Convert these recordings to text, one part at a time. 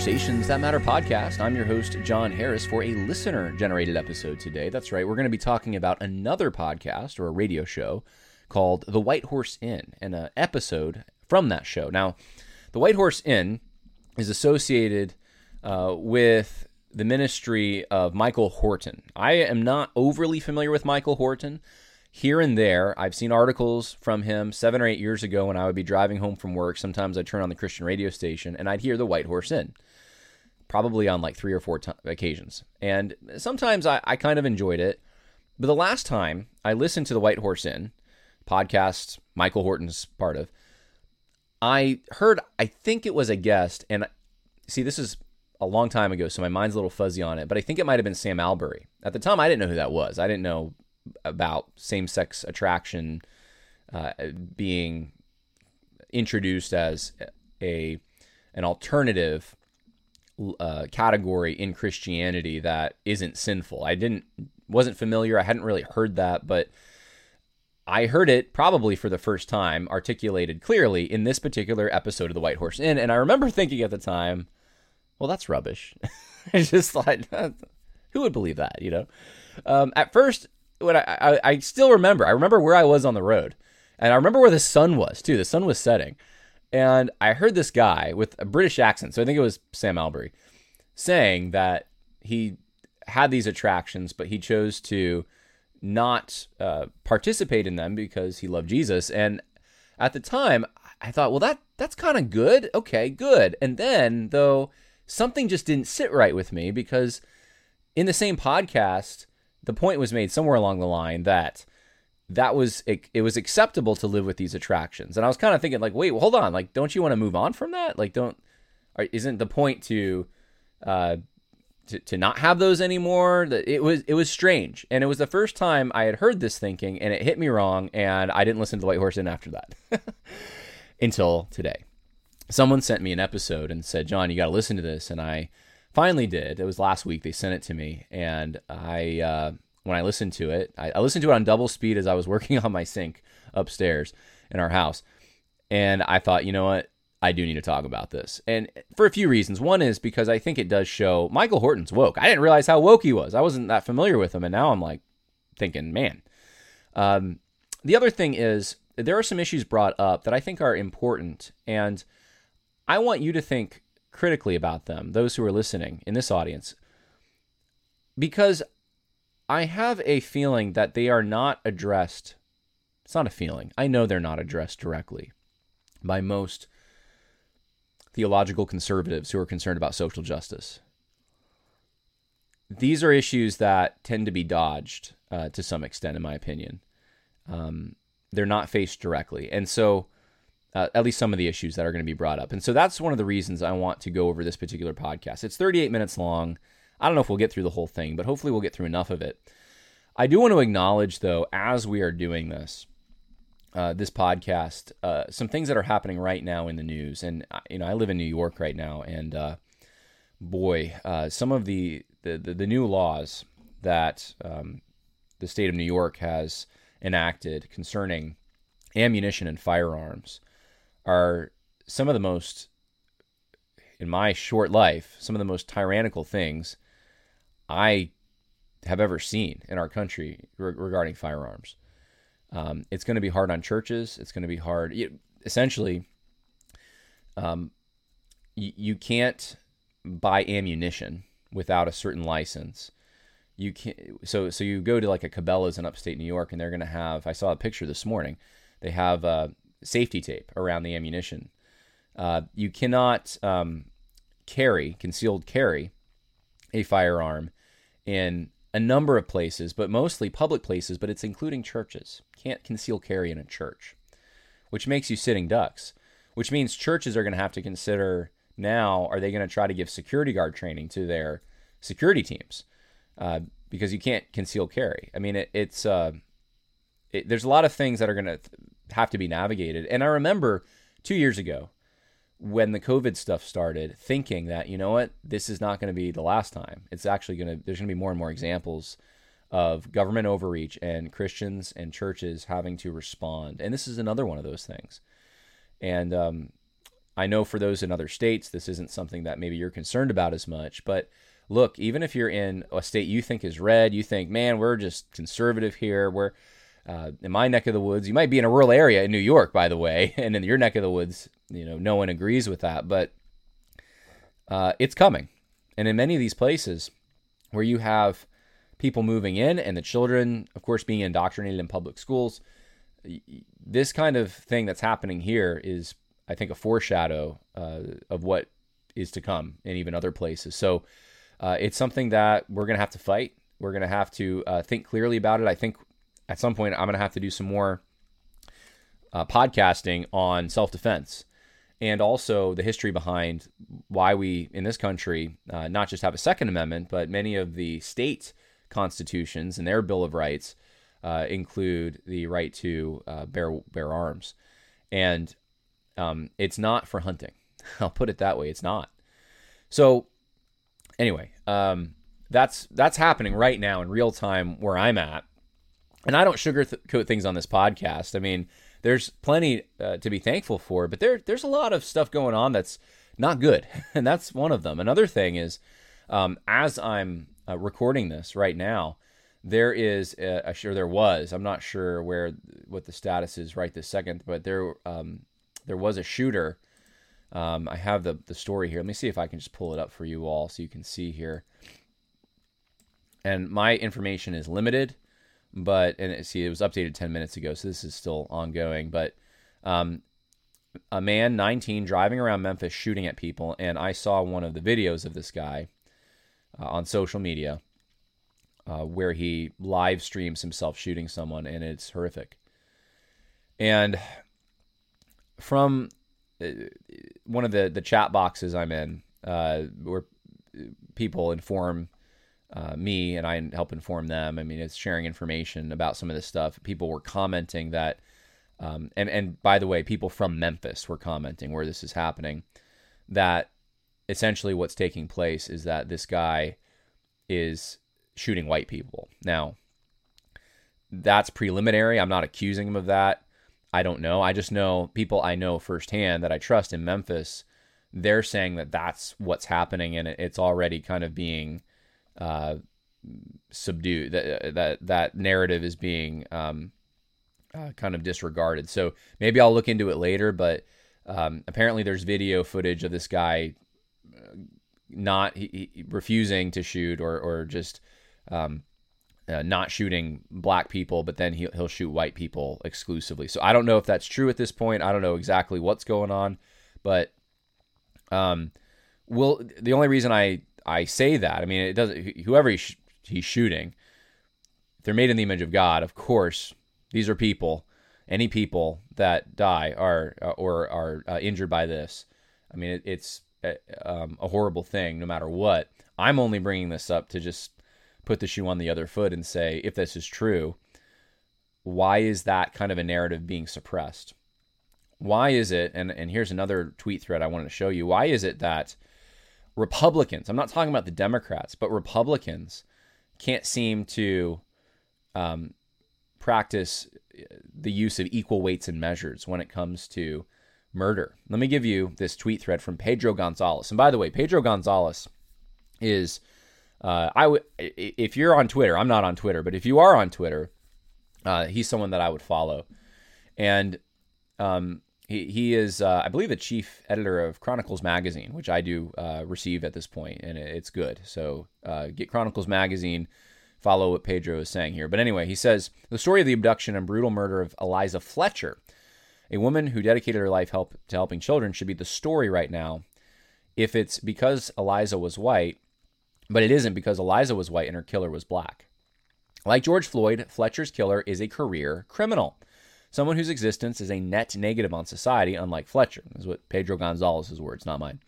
Conversations That Matter podcast. I'm your host, John Harris, for a listener generated episode today. That's right, we're going to be talking about another podcast or a radio show called The White Horse Inn and an episode from that show. Now, The White Horse Inn is associated uh, with the ministry of Michael Horton. I am not overly familiar with Michael Horton. Here and there, I've seen articles from him seven or eight years ago when I would be driving home from work. Sometimes I'd turn on the Christian radio station and I'd hear the White Horse Inn, probably on like three or four t- occasions. And sometimes I, I kind of enjoyed it. But the last time I listened to the White Horse Inn podcast, Michael Horton's part of, I heard, I think it was a guest, and see, this is a long time ago, so my mind's a little fuzzy on it, but I think it might have been Sam Allberry. At the time, I didn't know who that was. I didn't know about same sex attraction uh, being introduced as a an alternative uh, category in Christianity that isn't sinful. I didn't wasn't familiar. I hadn't really heard that, but I heard it probably for the first time articulated clearly in this particular episode of the White Horse Inn, and I remember thinking at the time, "Well, that's rubbish." I just thought, who would believe that? You know, um, at first when I, I, I still remember. I remember where I was on the road, and I remember where the sun was too. The sun was setting, and I heard this guy with a British accent. So I think it was Sam Allberry, saying that he had these attractions, but he chose to not uh, participate in them because he loved Jesus. And at the time, I thought, well, that that's kind of good. Okay, good. And then though, something just didn't sit right with me because in the same podcast the point was made somewhere along the line that that was it, it was acceptable to live with these attractions. And i was kind of thinking like wait well, hold on like don't you want to move on from that? Like don't isn't the point to uh to, to not have those anymore? That it was it was strange. And it was the first time i had heard this thinking and it hit me wrong and i didn't listen to the white horse inn after that until today. Someone sent me an episode and said john you got to listen to this. And i finally did. It was last week. They sent it to me, and I uh, when I listened to it, I, I, listened to it on double speed as I was working on my sink upstairs in our house, and I thought, you know what, I do need to talk about this, and for a few reasons. One is because I think it does show Michael Horton's woke. I didn't realize how woke he was. I wasn't that familiar with him, and now I'm like thinking, man. Um, the other thing is there are some issues brought up that I think are important, and I want you to think critically about them, those who are listening in this audience, because I have a feeling that they are not addressed. It's not a feeling. I know they're not addressed directly by most theological conservatives who are concerned about social justice. These are issues that tend to be dodged uh, to some extent, in my opinion. Um, they're not faced directly. And so uh, at least some of the issues that are going to be brought up. And so that's one of the reasons I want to go over this particular podcast. It's 38 minutes long. I don't know if we'll get through the whole thing, but hopefully we'll get through enough of it. I do want to acknowledge, though, as we are doing this, uh, this podcast, uh, some things that are happening right now in the news. And uh, you know, I live in New York right now, and uh, boy, uh, some of the, the, the the new laws that um, the state of New York has enacted concerning ammunition and firearms are some of the most, in my short life, some of the most tyrannical things I have ever seen in our country re- regarding firearms. Um, it's going to be hard on churches. It's going to be hard. essentially, um, y- you can't buy ammunition without a certain license. You can so so you go to like a Cabela's in upstate New York, and they're going to have. I saw a picture this morning. They have uh, safety tape around the ammunition. Uh, you cannot um, carry, concealed carry, a firearm in a number of places, but mostly public places, but it's including churches. Can't conceal carry in a church, which makes you sitting ducks, which means churches are going to have to consider now are they going to try to give security guard training to their security teams uh, because you can't conceal carry. I mean, it, it's uh, it, there's a lot of things that are going to have to be navigated. And I remember two years ago when the COVID stuff started, thinking that, you know what, this is not going to be the last time. It's actually going to, there's going to be more and more examples of government overreach and Christians and churches having to respond. And this is another one of those things. And um, I know for those in other states, this isn't something that maybe you're concerned about as much. But look, even if you're in a state you think is red, you think, man, we're just conservative here. We're uh, in my neck of the woods. You might be in a rural area in New York, by the way, and in your neck of the woods, you know, no one agrees with that. But uh, it's coming. And in many of these places where you have people moving in and the children, of course, being indoctrinated in public schools, this kind of thing that's happening here is, I think, a foreshadow uh, of what is to come in even other places. So uh, it's something that we're going to have to fight. We're going to have to uh, think clearly about it. I think at some point I'm going to have to do some more uh, podcasting on self defense and also the history behind why we in this country uh, not just have a Second Amendment, but many of the state constitutions and their Bill of Rights uh, include the right to uh, bear bear arms, and um, it's not for hunting. I'll put it that way. It's not. So, anyway, um, that's that's happening right now in real time where I'm at, and I don't sugarcoat things on this podcast. I mean there's plenty uh, to be thankful for, but there there's a lot of stuff going on that's not good, and that's one of them. Another thing is, um, as I'm uh, recording this right now, there is a, sure there was I'm not sure where what the status is right this second, but there um, there was a shooter. Um, I have the the story here. Let me see if I can just pull it up for you all so you can see here. And my information is limited but and see it was updated 10 minutes ago so this is still ongoing but um, a man 19 driving around memphis shooting at people and i saw one of the videos of this guy uh, on social media uh, where he live streams himself shooting someone and it's horrific. And from uh, one of the the chat boxes i'm in uh, where people inform uh, me and I help inform them. I mean, it's sharing information about some of this stuff. People were commenting that, um, and and by the way, people from Memphis were commenting where this is happening. That essentially what's taking place is that this guy is shooting white people. Now, that's preliminary. I'm not accusing him of that. I don't know. I just know people I know firsthand that I trust in Memphis. They're saying that that's what's happening, and it's already kind of being uh, subdued. That that that narrative is being um, uh, kind of disregarded. So maybe I'll look into it later. But um, apparently, there's video footage of this guy uh, not he, he, refusing to shoot or or just um, uh, not shooting black people, but then he'll, he'll shoot white people exclusively. So I don't know if that's true at this point. I don't know exactly what's going on, but um, will the only reason I I say that. I mean, it doesn't. Whoever he's, he's shooting, they're made in the image of God. Of course, these are people. Any people that die are uh, or are uh, injured by this. I mean, it, it's a, uh, um, a horrible thing, no matter what. I'm only bringing this up to just put the shoe on the other foot and say, if this is true, why is that kind of a narrative being suppressed? Why is it? And and here's another tweet thread I wanted to show you. Why is it that Republicans, I'm not talking about the Democrats, but Republicans can't seem to um, practice uh, the use of equal weights and measures when it comes to murder. Let me give you this tweet thread from Pedro Gonzalez. And by the way, Pedro Gonzalez is uh, I would if you're on Twitter, I'm not on Twitter, but if you are on Twitter, uh, he's someone that I would follow. And um, he, he is, uh, I believe, the chief editor of Chronicles Magazine, which I do uh, receive at this point, and it's good. So uh, get Chronicles Magazine, follow what Pedro is saying here. But anyway, he says the story of the abduction and brutal murder of Eliza Fletcher, a woman who dedicated her life help to helping children, should be the story right now. If it's because Eliza was white, but it isn't because Eliza was white and her killer was black. Like George Floyd, Fletcher's killer is a career criminal someone whose existence is a net negative on society, unlike Fletcher. Is what Pedro Gonzalez's words, not mine.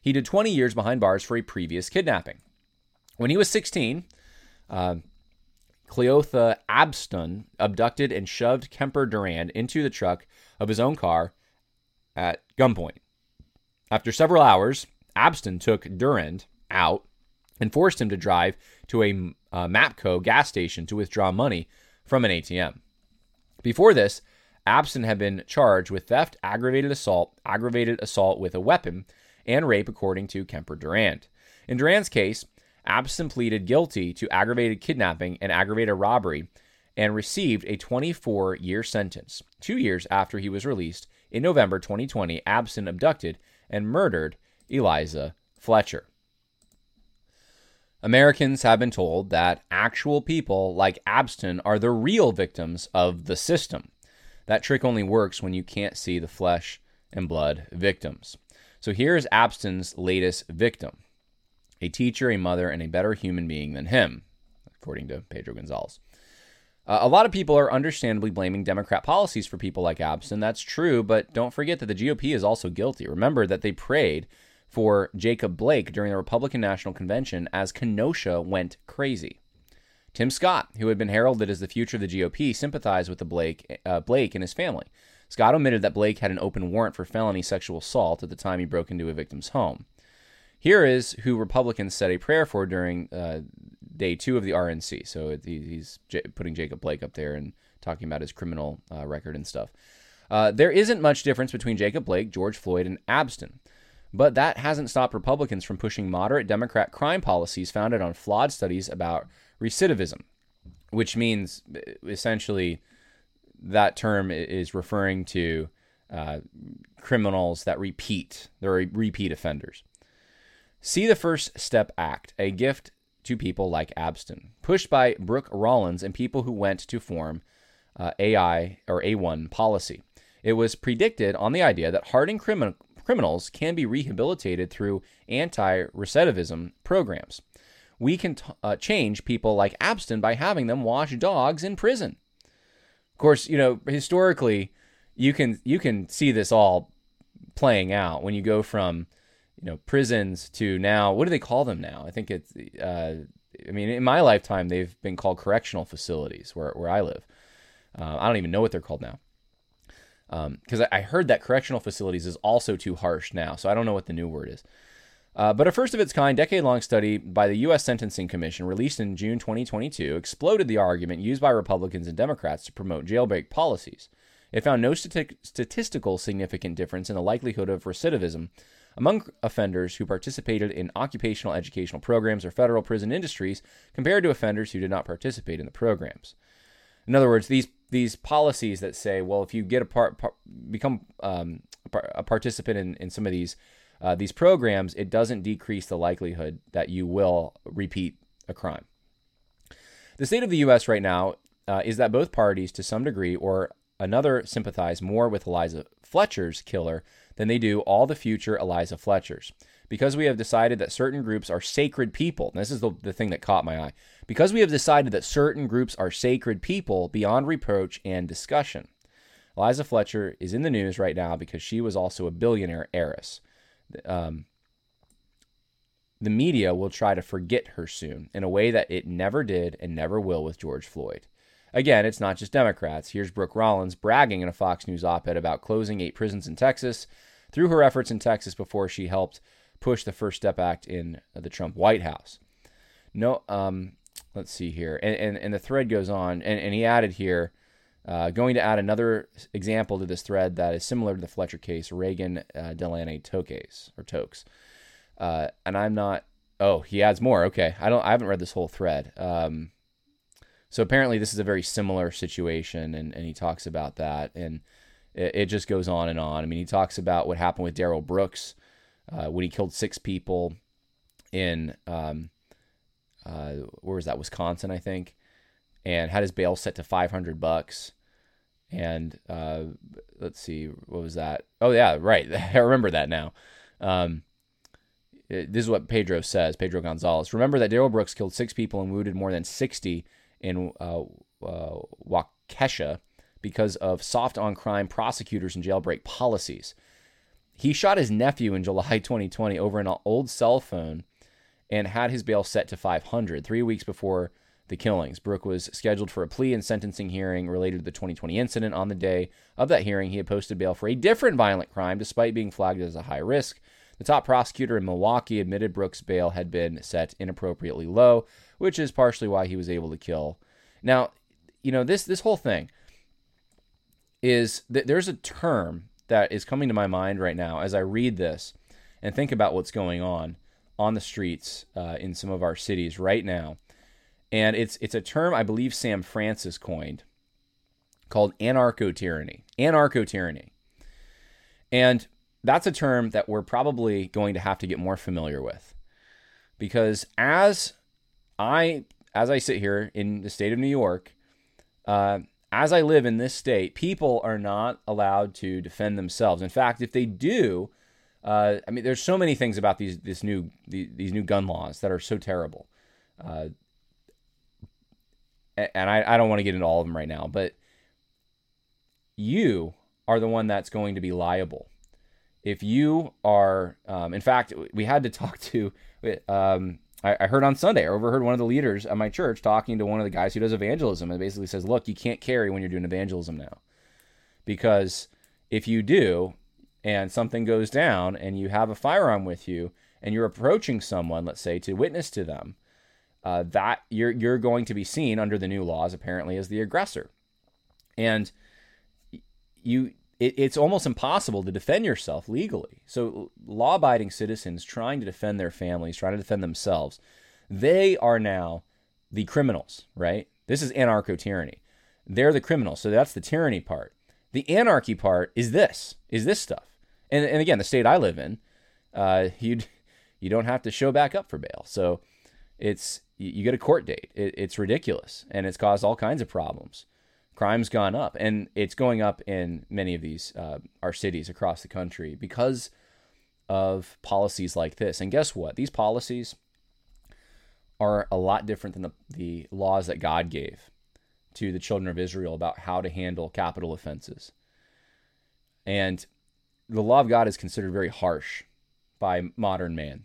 He did 20 years behind bars for a previous kidnapping. When he was 16, uh, Cleotha Abston abducted and shoved Kemper Durand into the truck of his own car at gunpoint. After several hours, Abston took Durand out and forced him to drive to a uh, Mapco gas station to withdraw money from an ATM. Before this, Abston had been charged with theft, aggravated assault, aggravated assault with a weapon, and rape, according to Kemper Durand. In Durand's case, Abston pleaded guilty to aggravated kidnapping and aggravated robbery and received a 24 year sentence. Two years after he was released, in November 2020, Abston abducted and murdered Eliza Fletcher. Americans have been told that actual people like Abston are the real victims of the system. That trick only works when you can't see the flesh and blood victims. So here's Abston's latest victim a teacher, a mother, and a better human being than him, according to Pedro Gonzalez. Uh, a lot of people are understandably blaming Democrat policies for people like Abston. That's true, but don't forget that the GOP is also guilty. Remember that they prayed for Jacob Blake during the Republican National Convention as Kenosha went crazy. Tim Scott, who had been heralded as the future of the GOP, sympathized with the Blake, uh, Blake and his family. Scott omitted that Blake had an open warrant for felony sexual assault at the time he broke into a victim's home. Here is who Republicans said a prayer for during uh, day two of the RNC. So he's putting Jacob Blake up there and talking about his criminal uh, record and stuff. Uh, there isn't much difference between Jacob Blake, George Floyd, and Abston. But that hasn't stopped Republicans from pushing moderate Democrat crime policies founded on flawed studies about recidivism, which means essentially that term is referring to uh, criminals that repeat, they're repeat offenders. See the First Step Act, a gift to people like Abston, pushed by Brooke Rollins and people who went to form uh, AI or A1 policy. It was predicted on the idea that hardened criminal criminals can be rehabilitated through anti recidivism programs. We can t- uh, change people like Abston by having them wash dogs in prison. Of course, you know, historically, you can you can see this all playing out when you go from you know prisons to now what do they call them now i think it's uh, i mean in my lifetime they've been called correctional facilities where, where i live uh, i don't even know what they're called now because um, I heard that correctional facilities is also too harsh now, so I don't know what the new word is. Uh, but a first of its kind, decade long study by the U.S. Sentencing Commission, released in June 2022, exploded the argument used by Republicans and Democrats to promote jailbreak policies. It found no stati- statistical significant difference in the likelihood of recidivism among offenders who participated in occupational educational programs or federal prison industries compared to offenders who did not participate in the programs. In other words, these these policies that say, well, if you get a part, part become um, a participant in, in some of these uh, these programs, it doesn't decrease the likelihood that you will repeat a crime. The state of the U.S. right now uh, is that both parties, to some degree or another, sympathize more with Eliza Fletcher's killer than they do all the future Eliza Fletchers. Because we have decided that certain groups are sacred people, this is the, the thing that caught my eye because we have decided that certain groups are sacred people beyond reproach and discussion. Eliza Fletcher is in the news right now because she was also a billionaire heiress. Um, the media will try to forget her soon in a way that it never did and never will with George Floyd. Again, it's not just Democrats. Here's Brooke Rollins bragging in a Fox News op ed about closing eight prisons in Texas through her efforts in Texas before she helped push the First Step Act in the Trump White House. No, um, let's see here. And, and, and the thread goes on, and, and he added here, uh, going to add another example to this thread that is similar to the Fletcher case, Reagan uh, Delaney Tokes or Tokes. Uh, and I'm not. Oh, he adds more. Okay, I don't. I haven't read this whole thread. Um, so apparently, this is a very similar situation, and, and he talks about that, and it, it just goes on and on. I mean, he talks about what happened with Darrell Brooks uh, when he killed six people in um, uh, where was that Wisconsin I think, and had his bail set to 500 bucks. And uh, let's see, what was that? Oh yeah, right. I remember that now. Um, it, this is what Pedro says. Pedro Gonzalez. Remember that Darrell Brooks killed six people and wounded more than 60 in uh, uh, Waukesha because of soft on crime prosecutors and jailbreak policies. He shot his nephew in July 2020 over an old cell phone and had his bail set to 500 three weeks before the killings. Brooke was scheduled for a plea and sentencing hearing related to the 2020 incident. On the day of that hearing, he had posted bail for a different violent crime despite being flagged as a high risk. The top prosecutor in Milwaukee admitted Brooks' bail had been set inappropriately low, which is partially why he was able to kill. Now, you know, this this whole thing is that there's a term that is coming to my mind right now as I read this and think about what's going on on the streets uh, in some of our cities right now. And it's it's a term I believe Sam Francis coined called anarcho tyranny. Anarcho tyranny. And that's a term that we're probably going to have to get more familiar with. Because as I as I sit here in the state of New York, uh, as I live in this state, people are not allowed to defend themselves. In fact, if they do, uh, I mean, there's so many things about these this new these, these new gun laws that are so terrible, uh, and I, I don't want to get into all of them right now, but you are the one that's going to be liable if you are. Um, in fact, we had to talk to. Um, I, I heard on Sunday, I overheard one of the leaders at my church talking to one of the guys who does evangelism, and basically says, "Look, you can't carry when you're doing evangelism now, because if you do, and something goes down and you have a firearm with you and you're approaching someone, let's say, to witness to them, uh, that you're you're going to be seen under the new laws apparently as the aggressor, and you it, it's almost impossible to defend yourself legally. So law-abiding citizens trying to defend their families, trying to defend themselves, they are now the criminals, right? This is anarcho tyranny. They're the criminals. So that's the tyranny part. The anarchy part is this, is this stuff. And, and again, the state I live in, uh, you you don't have to show back up for bail. So it's you get a court date. It, it's ridiculous, and it's caused all kinds of problems. Crime's gone up, and it's going up in many of these uh, our cities across the country because of policies like this. And guess what? These policies are a lot different than the, the laws that God gave to the children of Israel about how to handle capital offenses. And the law of God is considered very harsh by modern man.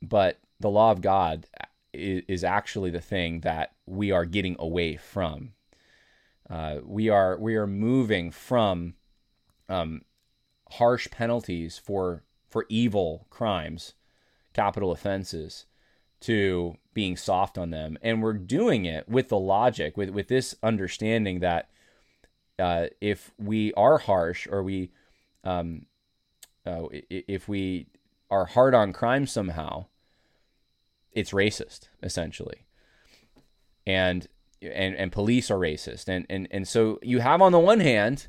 But the law of God is, actually the thing that we are getting away from. Uh, we are we are moving from um, harsh penalties for for evil crimes, capital offenses, to being soft on them, and we're doing it with the logic, with with this understanding that uh, if we are harsh or we um, uh, if we are hard on crime somehow, it's racist essentially, and and and police are racist, and and and so you have on the one hand,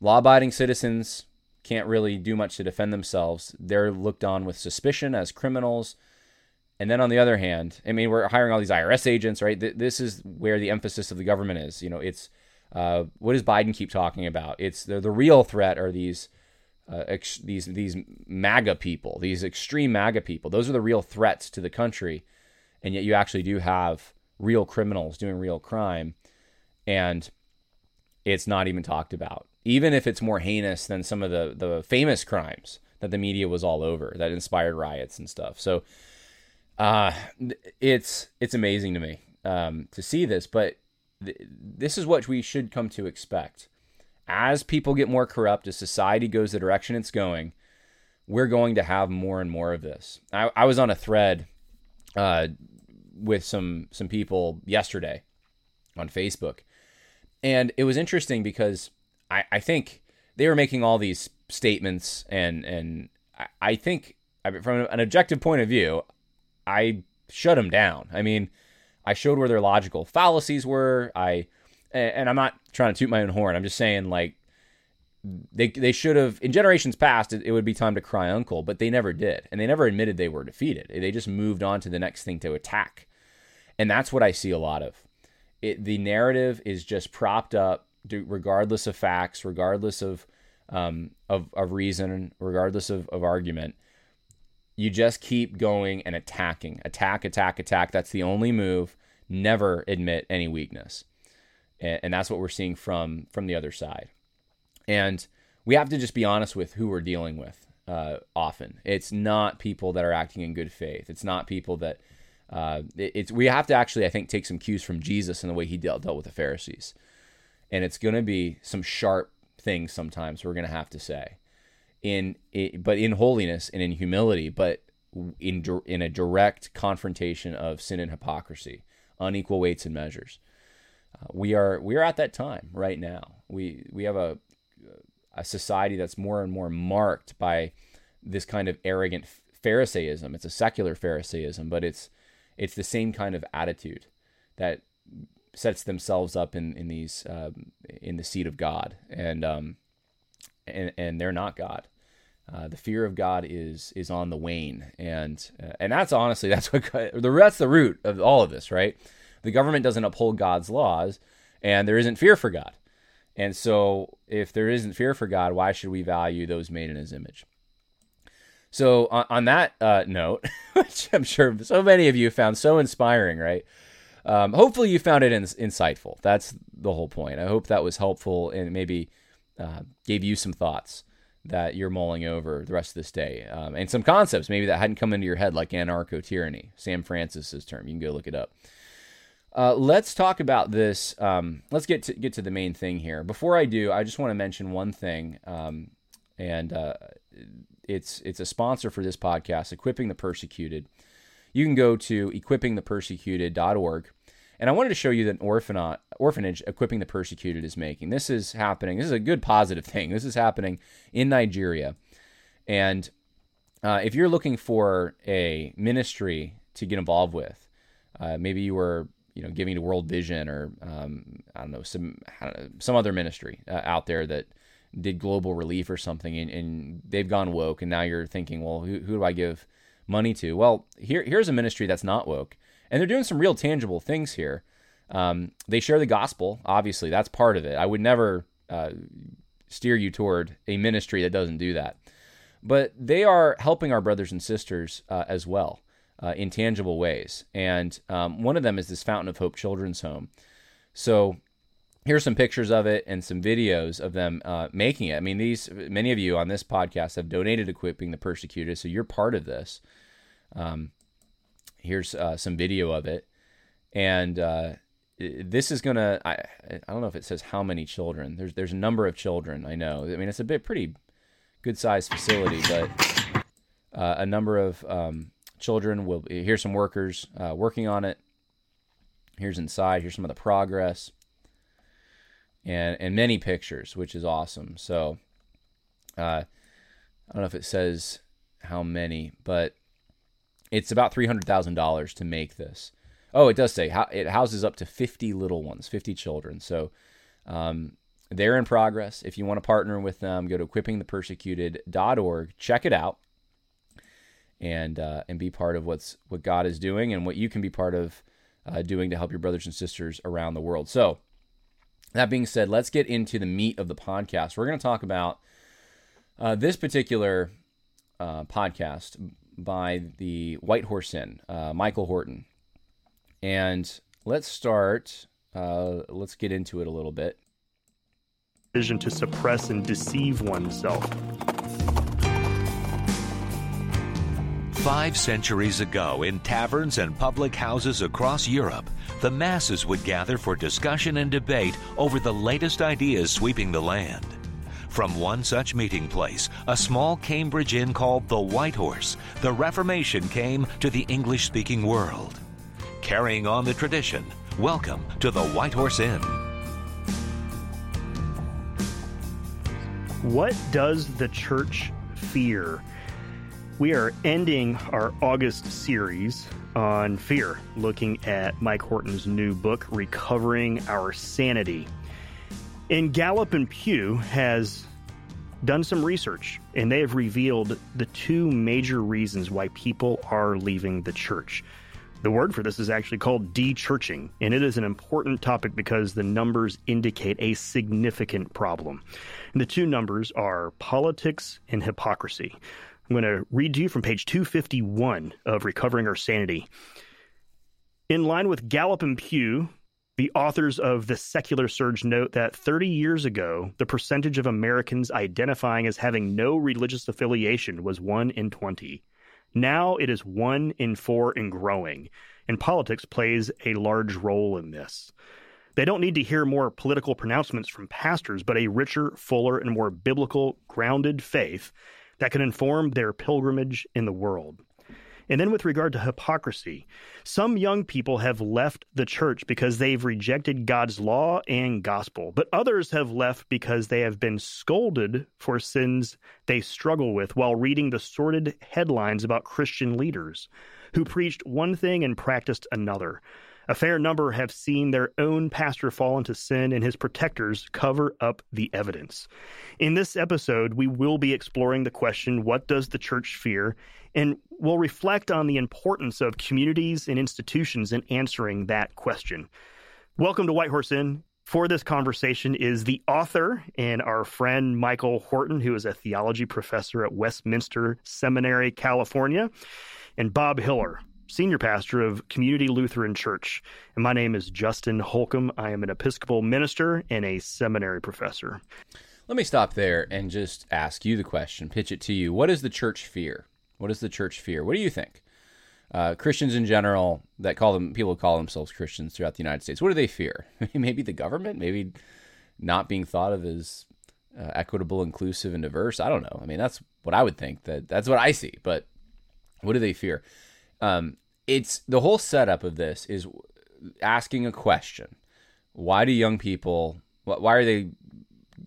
law-abiding citizens can't really do much to defend themselves. They're looked on with suspicion as criminals. And then on the other hand, I mean, we're hiring all these IRS agents, right? This is where the emphasis of the government is. You know, it's uh, what does Biden keep talking about? It's the the real threat are these uh, ex- these these MAGA people, these extreme MAGA people. Those are the real threats to the country, and yet you actually do have real criminals doing real crime, and it's not even talked about. Even if it's more heinous than some of the the famous crimes that the media was all over that inspired riots and stuff. So, uh, it's it's amazing to me um, to see this, but this is what we should come to expect. As people get more corrupt, as society goes the direction it's going, we're going to have more and more of this. I, I was on a thread uh, with some some people yesterday on Facebook, and it was interesting because I, I think they were making all these statements, and and I, I think from an objective point of view, I shut them down. I mean, I showed where their logical fallacies were. I and I'm not trying to toot my own horn. I'm just saying like they they should have in generations past it, it, would be time to cry uncle, but they never did. And they never admitted they were defeated. They just moved on to the next thing to attack. And that's what I see a lot of. It, the narrative is just propped up regardless of facts, regardless of um, of, of reason, regardless of, of argument you just keep going and attacking, attack, attack, attack. That's the only move. Never admit any weakness, and, and that's what we're seeing from from the other side. And we have to just be honest with who we're dealing with. Uh, often, it's not people that are acting in good faith. It's not people that uh, it, it's. We have to actually, I think, take some cues from Jesus and the way he dealt dealt with the Pharisees, and it's going to be some sharp things sometimes we're going to have to say in, but in holiness and in humility, but in in a direct confrontation of sin and hypocrisy, unequal weights and measures. Uh, we are we are at that time right now. We we have a a society that's more and more marked by this kind of arrogant Pharisaism. It's a secular Pharisaism, but it's it's the same kind of attitude that sets themselves up in in these um, in the seat of God, and um, and and they're not God. Uh, the fear of God is is on the wane, and uh, and that's honestly that's what the that's the root of all of this, right? The government doesn't uphold God's laws, and there isn't fear for God. And so, if there isn't fear for God, why should we value those made in His image? So, on, on that uh, note, which I'm sure so many of you found so inspiring, right? Um, hopefully, you found it in, insightful. That's the whole point. I hope that was helpful and maybe uh, gave you some thoughts that you're mulling over the rest of this day, um, and some concepts maybe that hadn't come into your head, like anarcho tyranny, Sam Francis's term. You can go look it up. Uh, let's talk about this. Um, let's get to get to the main thing here. Before I do, I just want to mention one thing, um, and uh, it's it's a sponsor for this podcast, Equipping the Persecuted. You can go to equippingthepersecuted.org, and I wanted to show you that orphanage, Equipping the Persecuted is making. This is happening. This is a good positive thing. This is happening in Nigeria, and uh, if you're looking for a ministry to get involved with, uh, maybe you were you know, giving to World Vision or um, I don't know some don't know, some other ministry uh, out there that did global relief or something, and, and, they've gone woke, and now you're thinking, well, who, who do I give money to? Well, here here's a ministry that's not woke, and they're doing some real tangible things here. Um, they share the gospel, obviously, that's part of it. I would never uh, steer you toward a ministry that doesn't do that, but they are helping our brothers and sisters uh, as well uh, in tangible ways. And um, one of them is this Fountain of Hope Children's Home. So here's some pictures of it and some videos of them uh, making it. I mean, these many of you on this podcast have donated equipping the persecuted, so you're part of this. Um, here's uh, some video of it, and uh, this is gonna. I I don't know if it says how many children. There's there's a number of children. I know. I mean, it's a bit pretty good sized facility, but uh, a number of um, children. Will be here's some workers uh, working on it. Here's inside. Here's some of the progress, and and many pictures, which is awesome. So, uh, I don't know if it says how many, but it's about three hundred thousand dollars to make this. Oh, it does say it houses up to fifty little ones, fifty children. So. Um, they're in progress. If you want to partner with them, go to equippingthepersecuted.org. Check it out and uh, and be part of what's what God is doing and what you can be part of uh, doing to help your brothers and sisters around the world. So, that being said, let's get into the meat of the podcast. We're going to talk about uh, this particular uh, podcast by the White Horse Inn, uh, Michael Horton, and let's start. Uh, let's get into it a little bit. Vision to suppress and deceive oneself Five centuries ago, in taverns and public houses across Europe, the masses would gather for discussion and debate over the latest ideas sweeping the land. From one such meeting place, a small Cambridge inn called the White Horse, the Reformation came to the English speaking world. Carrying on the tradition, welcome to the White Horse Inn. What does the church fear? We are ending our August series on fear, looking at Mike Horton's new book, Recovering Our Sanity. And Gallup and Pew has done some research, and they have revealed the two major reasons why people are leaving the church. The word for this is actually called de-churching, and it is an important topic because the numbers indicate a significant problem. And the two numbers are politics and hypocrisy. I'm going to read to you from page 251 of Recovering Our Sanity. In line with Gallup and Pew, the authors of The Secular Surge note that 30 years ago, the percentage of Americans identifying as having no religious affiliation was 1 in 20. Now it is 1 in 4 and growing, and politics plays a large role in this. They don't need to hear more political pronouncements from pastors, but a richer, fuller, and more biblical, grounded faith that can inform their pilgrimage in the world. And then with regard to hypocrisy, some young people have left the church because they've rejected God's law and gospel, but others have left because they have been scolded for sins they struggle with while reading the sordid headlines about Christian leaders who preached one thing and practiced another. A fair number have seen their own pastor fall into sin and his protectors cover up the evidence. In this episode, we will be exploring the question what does the church fear? And we'll reflect on the importance of communities and institutions in answering that question. Welcome to White Horse Inn. For this conversation is the author and our friend Michael Horton, who is a theology professor at Westminster Seminary, California, and Bob Hiller, senior pastor of Community Lutheran Church. And my name is Justin Holcomb. I am an Episcopal minister and a seminary professor. Let me stop there and just ask you the question, pitch it to you. What is the church fear? What is the church fear? What do you think? Uh, Christians in general that call them people call themselves Christians throughout the United States. What do they fear? maybe the government, maybe not being thought of as uh, equitable, inclusive, and diverse. I don't know. I mean, that's what I would think. That that's what I see. But what do they fear? Um, it's the whole setup of this is asking a question: Why do young people? Why are they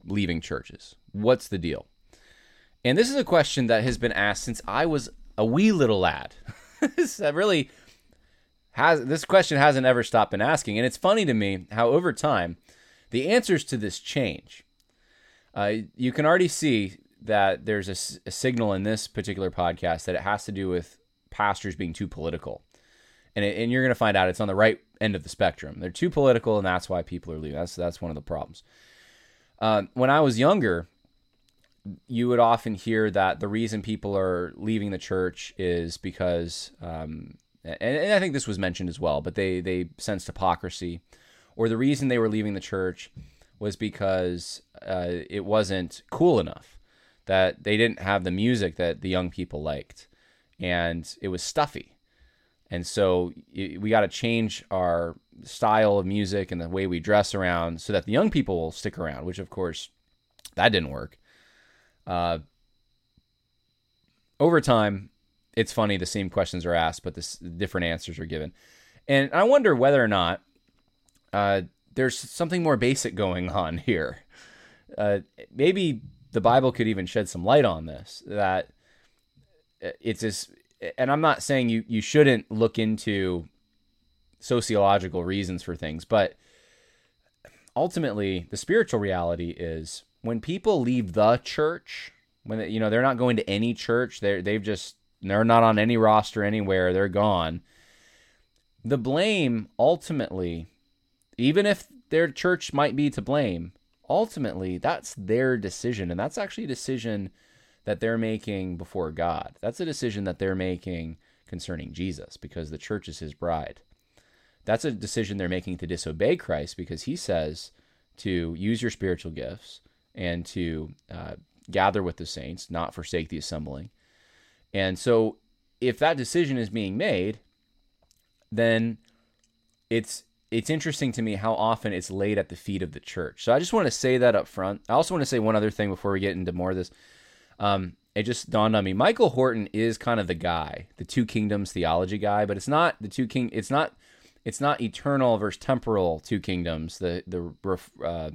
leaving churches? What's the deal? And this is a question that has been asked since I was a wee little lad. this really has this question hasn't ever stopped been asking, and it's funny to me how over time the answers to this change. Uh, you can already see that there's a, a signal in this particular podcast that it has to do with pastors being too political. And, it, and you're going to find out it's on the right end of the spectrum. They're too political, and that's why people are leaving. That's that's one of the problems. Uh, when I was younger, you would often hear that the reason people are leaving the church is because, um, and, and, I think this was mentioned as well, but they they sensed hypocrisy, or the reason they were leaving the church was because uh, it wasn't cool enough, that they didn't have the music that the young people liked and it was stuffy. And so we got to change our style of music and the way we dress around so that the young people will stick around, which of course that didn't work. Uh, over time, it's funny the same questions are asked, but the different answers are given. And I wonder whether or not uh, there's something more basic going on here. Uh, maybe the Bible could even shed some light on this that Uh, it's this and I'm not saying you you shouldn't look into sociological reasons for things, but ultimately the spiritual reality is when people leave the church, when they, you know they're not going to any church, they they've just they're not on any roster anywhere, they're gone. The blame ultimately, even if their church might be to blame, ultimately that's their decision, and that's actually a decision that they're making before God. That's a decision that they're making concerning Jesus because the church is his bride. That's a decision they're making to disobey Christ because he says to use your spiritual gifts and to uh, gather with the saints, not forsake the assembling. And so, if that decision is being made, then it's it's interesting to me how often it's laid at the feet of the church. So I just want to say that up front. I also want to say one other thing before we get into more of this. Um, it just dawned on me. Michael Horton is kind of the guy, the two kingdoms theology guy, but it's not the two king. It's not. It's not eternal versus temporal two kingdoms. The the uh,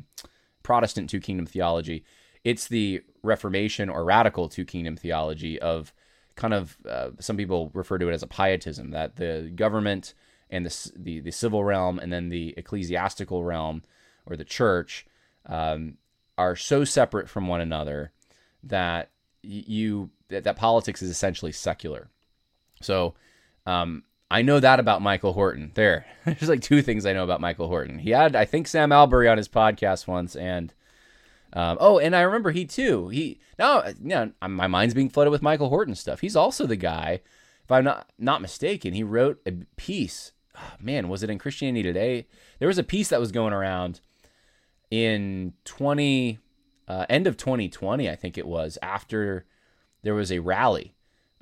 Protestant two kingdom theology. It's the Reformation or radical two kingdom theology of kind of uh, some people refer to it as a pietism that the government and the the, the civil realm and then the ecclesiastical realm or the church um, are so separate from one another that you that, that politics is essentially secular. So um, I know that about Michael Horton. There, there's like two things I know about Michael Horton. He had, I think, Sam Allberry on his podcast once, and um, oh, and I remember he too. He now, you know, my mind's being flooded with Michael Horton stuff. He's also the guy, if I'm not not mistaken, he wrote a piece. Oh, man, was it in Christianity Today? There was a piece that was going around in 20 uh, end of 2020, I think it was, after there was a rally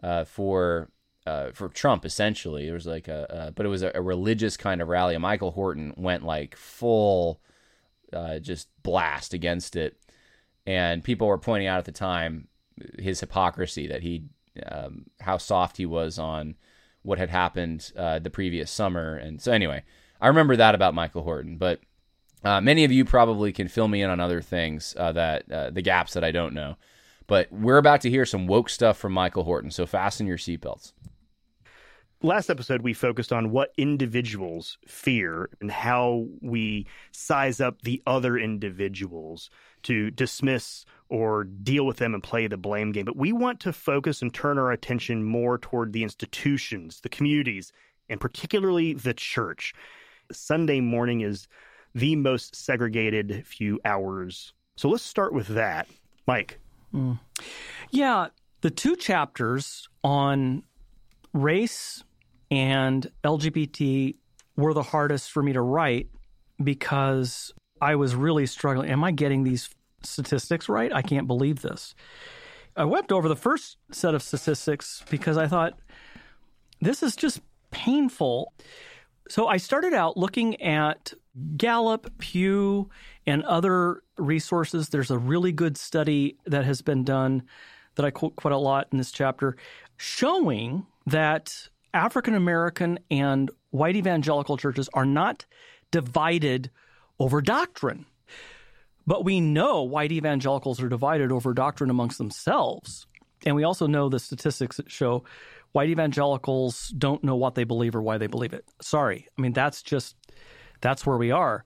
uh, for uh, for Trump. Essentially, it was like a, but it was a, a, religious kind of rally. Michael Horton went like full, uh, just blast against it, and people were pointing out at the time his hypocrisy that he, um, how soft he was on what had happened uh, the previous summer. And so, anyway, I remember that about Michael Horton. But uh, many of you probably can fill me in on other things uh, that uh, the gaps that I don't know. But we're about to hear some woke stuff from Michael Horton. So fasten your seatbelts. Last episode, we focused on what individuals fear and how we size up the other individuals to dismiss or deal with them and play the blame game. But we want to focus and turn our attention more toward the institutions, the communities, and particularly the church. Sunday morning is the most segregated few hours. So let's start with that. Mike. Mm. Yeah, the two chapters on race and LGBT were the hardest for me to write because I was really struggling. Am I getting these statistics right? I can't believe this. I wept over the first set of statistics because I thought this is just painful. So I started out looking at Gallup, Pew, and other resources. There's a really good study that has been done that I quote quite a lot in this chapter showing that African American and white evangelical churches are not divided over doctrine. But we know white evangelicals are divided over doctrine amongst themselves. And we also know the statistics that show white evangelicals don't know what they believe or why they believe it. Sorry. I mean, that's just, that's where we are.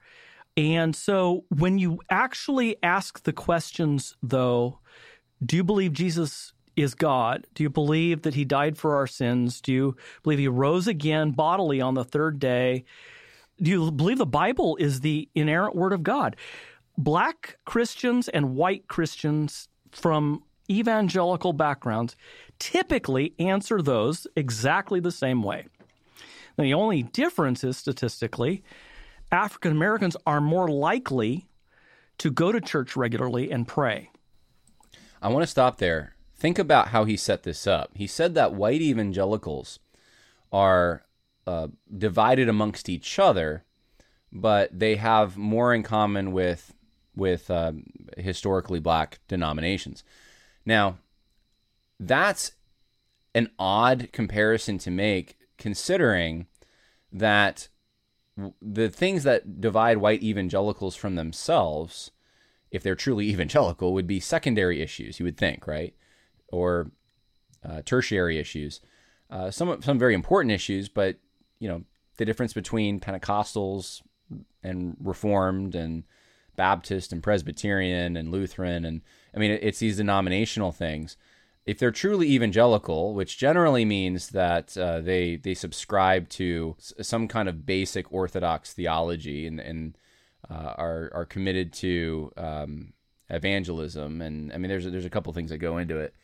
And so when you actually ask the questions, though, do you believe Jesus is God? Do you believe that he died for our sins? Do you believe he rose again bodily on the third day? Do you believe the Bible is the inerrant word of God? Black Christians and white Christians from evangelical backgrounds typically answer those exactly the same way. The only difference is statistically, African Americans are more likely to go to church regularly and pray. I want to stop there think about how he set this up. He said that white evangelicals are uh, divided amongst each other, but they have more in common with with uh, historically black denominations. Now, that's an odd comparison to make, considering that the things that divide white evangelicals from themselves, if they're truly evangelical, would be secondary issues. You would think, right? or uh, tertiary issues. Uh, some some very important issues, but you know the difference between Pentecostals and Reformed and Baptist and Presbyterian and Lutheran and I mean it's these denominational things. If they're truly evangelical, which generally means that uh, they they subscribe to some kind of basic Orthodox theology and, and uh, are are committed to um, evangelism, and I mean there's there's a couple things that go into it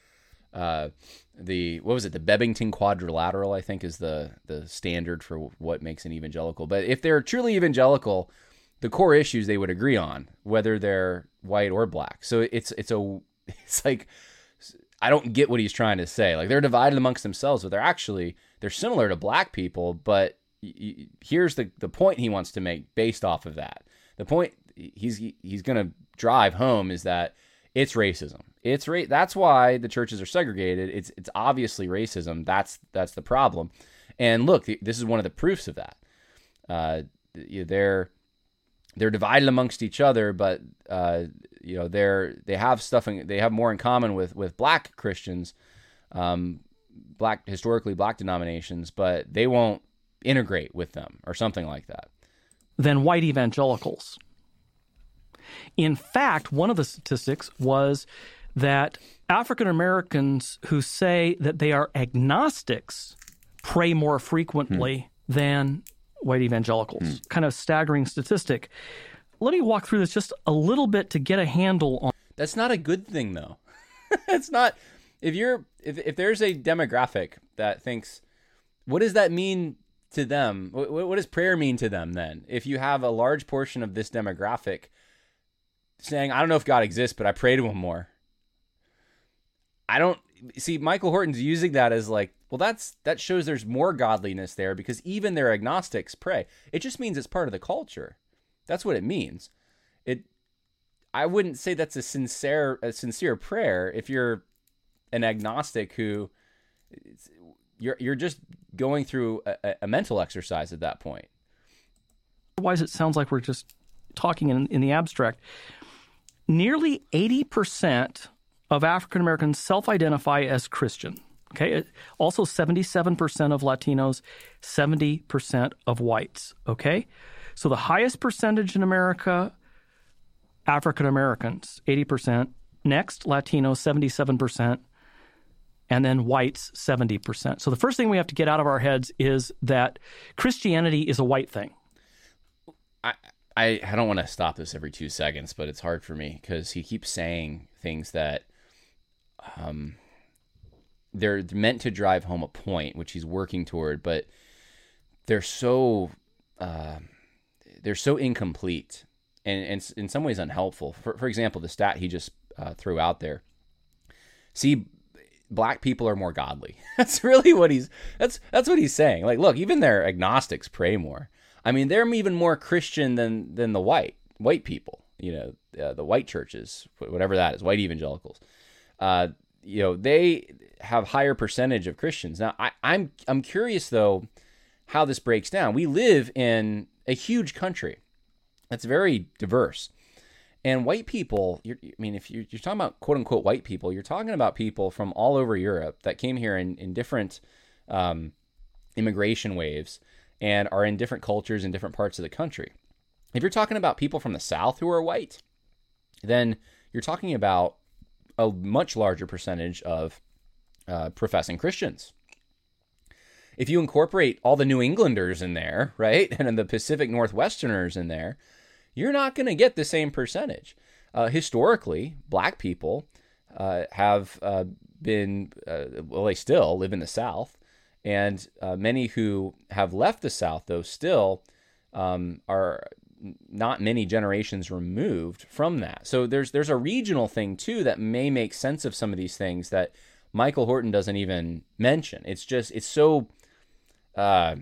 uh, the what was it the Bebbington quadrilateral I think is the the standard for what makes an evangelical. But if they're truly evangelical, the core issues they would agree on, whether they're white or black. So it's it's a it's like I don't get what he's trying to say. Like they're divided amongst themselves, but they're actually they're similar to black people. But here's the the point he wants to make based off of that. The point he's he's going to drive home is that it's racism. It's ra- That's why the churches are segregated. It's it's obviously racism. That's that's the problem. And look, this is one of the proofs of that. Uh, they're they're divided amongst each other, but uh, you know they're they have stuff in, they have more in common with with black Christians, um, black historically black denominations, but they won't integrate with them or something like that. Than white evangelicals. In fact, one of the statistics was that African Americans who say that they are agnostics pray more frequently hmm. than white evangelicals. Hmm. Kind of staggering statistic. Let me walk through this just a little bit to get a handle on. That's not a good thing, though. it's not. If you're if if there's a demographic that thinks, what does that mean to them? What, what does prayer mean to them then? If you have a large portion of this demographic saying, I don't know if God exists, but I pray to him more. I don't see Michael Horton's using that as like, well, that's that shows there's more godliness there because even their agnostics pray. It just means it's part of the culture. That's what it means. It I wouldn't say that's a sincere a sincere prayer if you're an agnostic who you're you're just going through a, a mental exercise at that point. Otherwise, it sounds like we're just talking in, in the abstract. Nearly 80% of African Americans self identify as Christian. Okay. Also, 77% of Latinos, 70% of whites. Okay. So the highest percentage in America, African Americans, 80%. Next, Latinos, 77%. And then whites, 70%. So the first thing we have to get out of our heads is that Christianity is a white thing. I, I, I don't want to stop this every two seconds, but it's hard for me because he keeps saying things that um, they're meant to drive home a point, which he's working toward, but they're so uh, they're so incomplete and, and in some ways unhelpful. For, for example, the stat he just uh, threw out there. See, black people are more godly. That's really what he's that's that's what he's saying. Like, look, even their agnostics pray more. I mean, they're even more Christian than than the white white people. You know, uh, the white churches, whatever that is, white evangelicals. Uh, you know, they have higher percentage of Christians. Now, I, I'm I'm curious though how this breaks down. We live in a huge country that's very diverse. And white people, I mean, if you're, you're, talking about quote unquote white people, you're talking about people from all over Europe that came here in, in different um, immigration waves and are in different cultures in different parts of the country. If you're talking about people from the South who are white, then you're talking about a much larger percentage of uh, professing Christians. If you incorporate all the New Englanders in there, right, and the Pacific Northwesterners in there, you're not going to get the same percentage. Uh, historically, black people uh, have uh, been, uh, well, they still live in the South, and many who have left the South, though, still um, are not many generations removed from that. So there's there's a regional thing too that may make sense of some of these things that Michael Horton doesn't even mention. It's just it's so uh,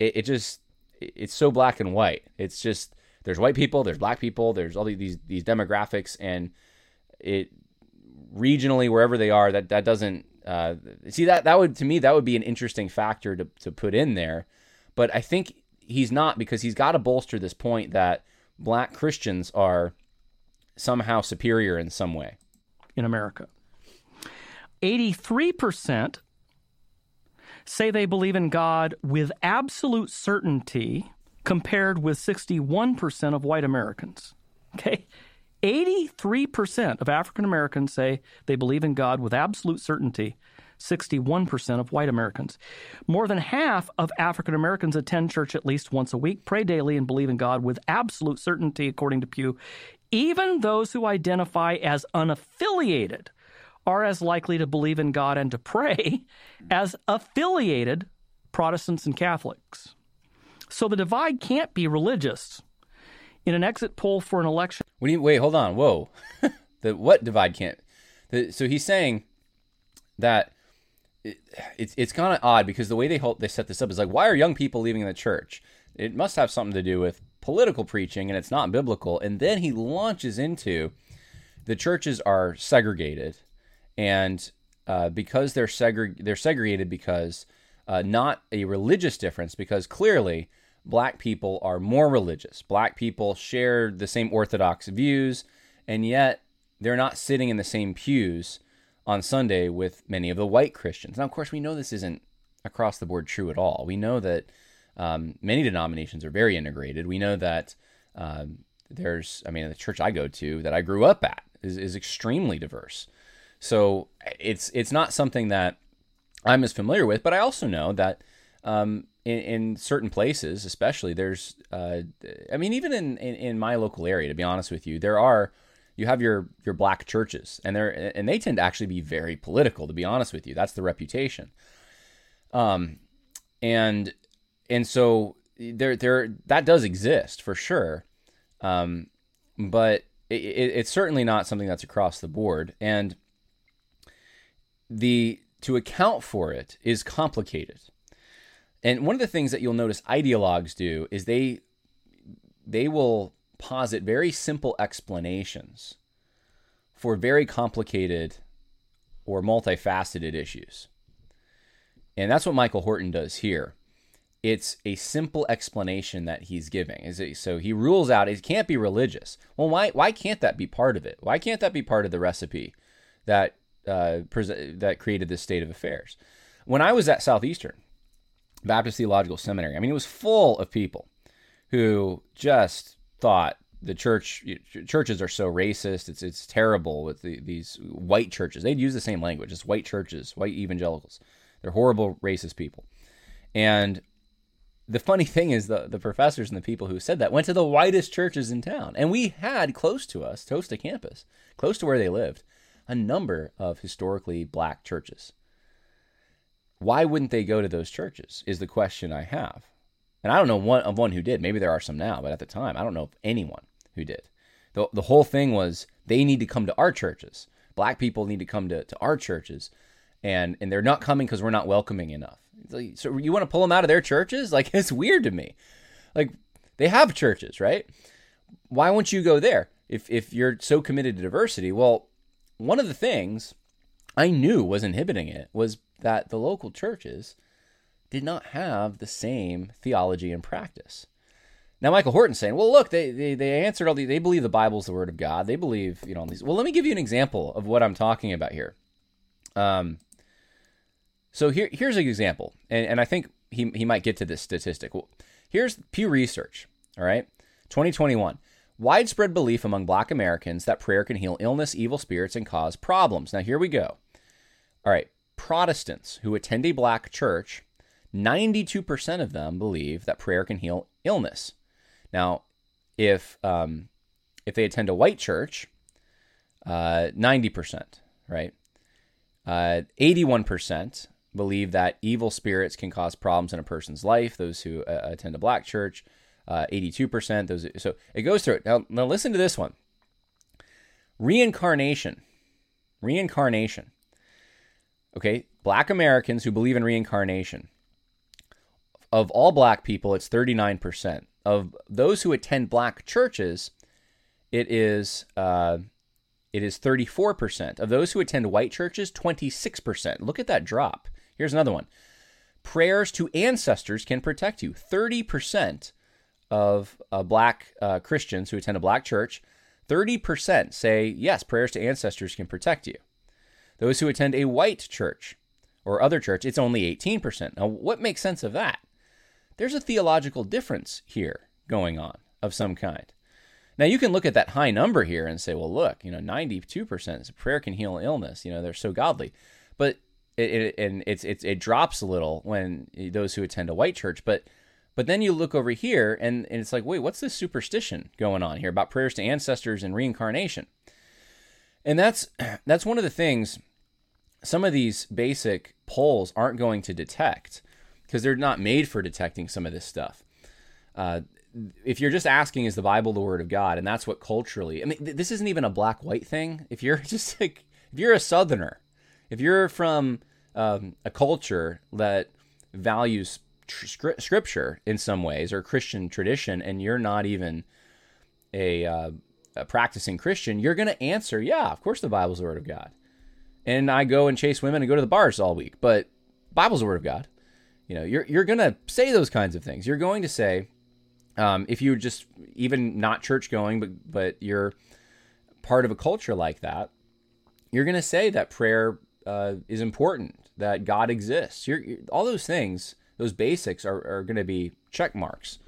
it, it just it's so black and white. It's just there's white people, there's black people, there's all these these demographics, and it regionally wherever they are that that doesn't uh, see that that would to me that would be an interesting factor to to put in there, but I think he's not because he's got to bolster this point that black Christians are somehow superior in some way in America. 83% say they believe in God with absolute certainty compared with 61% of white Americans. Okay? 83% of African Americans say they believe in God with absolute certainty 61% of white Americans. More than half of African Americans attend church at least once a week, pray daily, and believe in God with absolute certainty, according to Pew. Even those who identify as unaffiliated are as likely to believe in God and to pray mm. as affiliated Protestants and Catholics. So the divide can't be religious. In an exit poll for an election. What do you, wait, hold on. Whoa. the what divide can't? The, so he's saying that it, it's it's kind of odd because the way they hold, they set this up is like, why are young people leaving the church? It must have something to do with political preaching, and it's not biblical. And then he launches into the churches are segregated, and uh, because they're they're segregated because uh, not a religious difference, because clearly black people are more religious. Black people share the same orthodox views, and yet they're not sitting in the same pews on Sunday with many of the white Christians. Now, of course, we know this isn't across the board true at all. We know that um, many denominations are very integrated. We know that um, there's, I mean, the church I go to that I grew up at is, is extremely diverse. So it's it's not something that I'm as familiar with, but I also know that um, in, in, certain places, especially, there's, uh, I mean, even in, in, in my local area, to be honest with you, there are you have your your black churches, and they and they tend to actually be very political. To be honest with you, that's the reputation. Um, and and so there there that does exist for sure, um, but it, it, it's certainly not something that's across the board, and the to account for it is complicated. And one of the things that you'll notice ideologues do is they they will posit very simple explanations for very complicated or multifaceted issues. And that's what Michael Horton does here. It's a simple explanation that he's giving. Is it, so he rules out it can't be religious. Well, why why can't that be part of it? Why can't that be part of the recipe that uh, that created this state of affairs? When I was at Southeastern Baptist Theological Seminary, I mean, it was full of people who just thought the church churches are so racist. It's it's terrible with the, these white churches. They'd use the same language. It's white churches, white evangelicals. They're horrible racist people. And the funny thing is the the professors and the people who said that went to the whitest churches in town. And we had close to us, close to campus, close to where they lived, a number of historically black churches. Why wouldn't they go to those churches? Is the question I have. And I don't know one of one who did. Maybe there are some now, but at the time, I don't know anyone who did. The, the whole thing was they need to come to our churches. Black people need to come to, to our churches. And, and they're not coming because we're not welcoming enough. So you want to pull them out of their churches? Like, it's weird to me. Like, they have churches, right? Why won't you go there if, if you're so committed to diversity? Well, one of the things I knew was inhibiting it was that the local churches did not have the same theology and practice. Now, Michael Horton's saying, well, look, they, they, they answered all these, they believe the Bible's the word of God. They believe, you know, these. Well, let me give you an example of what I'm talking about here. Um, so here, here's an example, and, and I think he, he might get to this statistic. Well, here's Pew Research, all right, 2021. Widespread belief among black Americans that prayer can heal illness, evil spirits, and cause problems. Now, here we go. All right, Protestants who attend a black church 92% of them believe that prayer can heal illness. Now, if um, if they attend a white church, uh, 90%, right? Uh, 81% believe that evil spirits can cause problems in a person's life. Those who uh, attend a black church, uh, 82%. Those so it goes through it. Now, now listen to this one. Reincarnation. Reincarnation. Okay, black Americans who believe in reincarnation of all black people, it's 39%. Of those who attend black churches, it is uh, it is 34%. Of those who attend white churches, 26%. Look at that drop. Here's another one. Prayers to ancestors can protect you. 30% of uh, black uh, Christians who attend a black church, 30% say, yes, prayers to ancestors can protect you. Those who attend a white church or other church, it's only 18%. Now, what makes sense of that? there's a theological difference here going on of some kind. Now you can look at that high number here and say, well, look, you know, 92% prayer can heal illness. You know, they're so godly, but it, it and it's, it's it drops a little when those who attend a white church, but but then you look over here and, and it's like, wait, what's this superstition going on here about prayers to ancestors and reincarnation? And that's that's one of the things some of these basic polls aren't going to detect because they're not made for detecting some of this stuff. Uh, if you're just asking, is the Bible the Word of God? And that's what culturally, I mean, th- this isn't even a black white thing. If you're just like, if you're a Southerner, if you're from um, a culture that values tr- scripture in some ways or Christian tradition, and you're not even a, uh, a practicing Christian, you're going to answer, yeah, of course the Bible's the Word of God. And I go and chase women and go to the bars all week, but Bible's the Word of God. You know, you're you're gonna say those kinds of things. You're going to say, um, if you're just even not church going, but but you're part of a culture like that, you're gonna say that prayer uh, is important, that God exists. You're, you're, all those things, those basics are, are going to be check marks.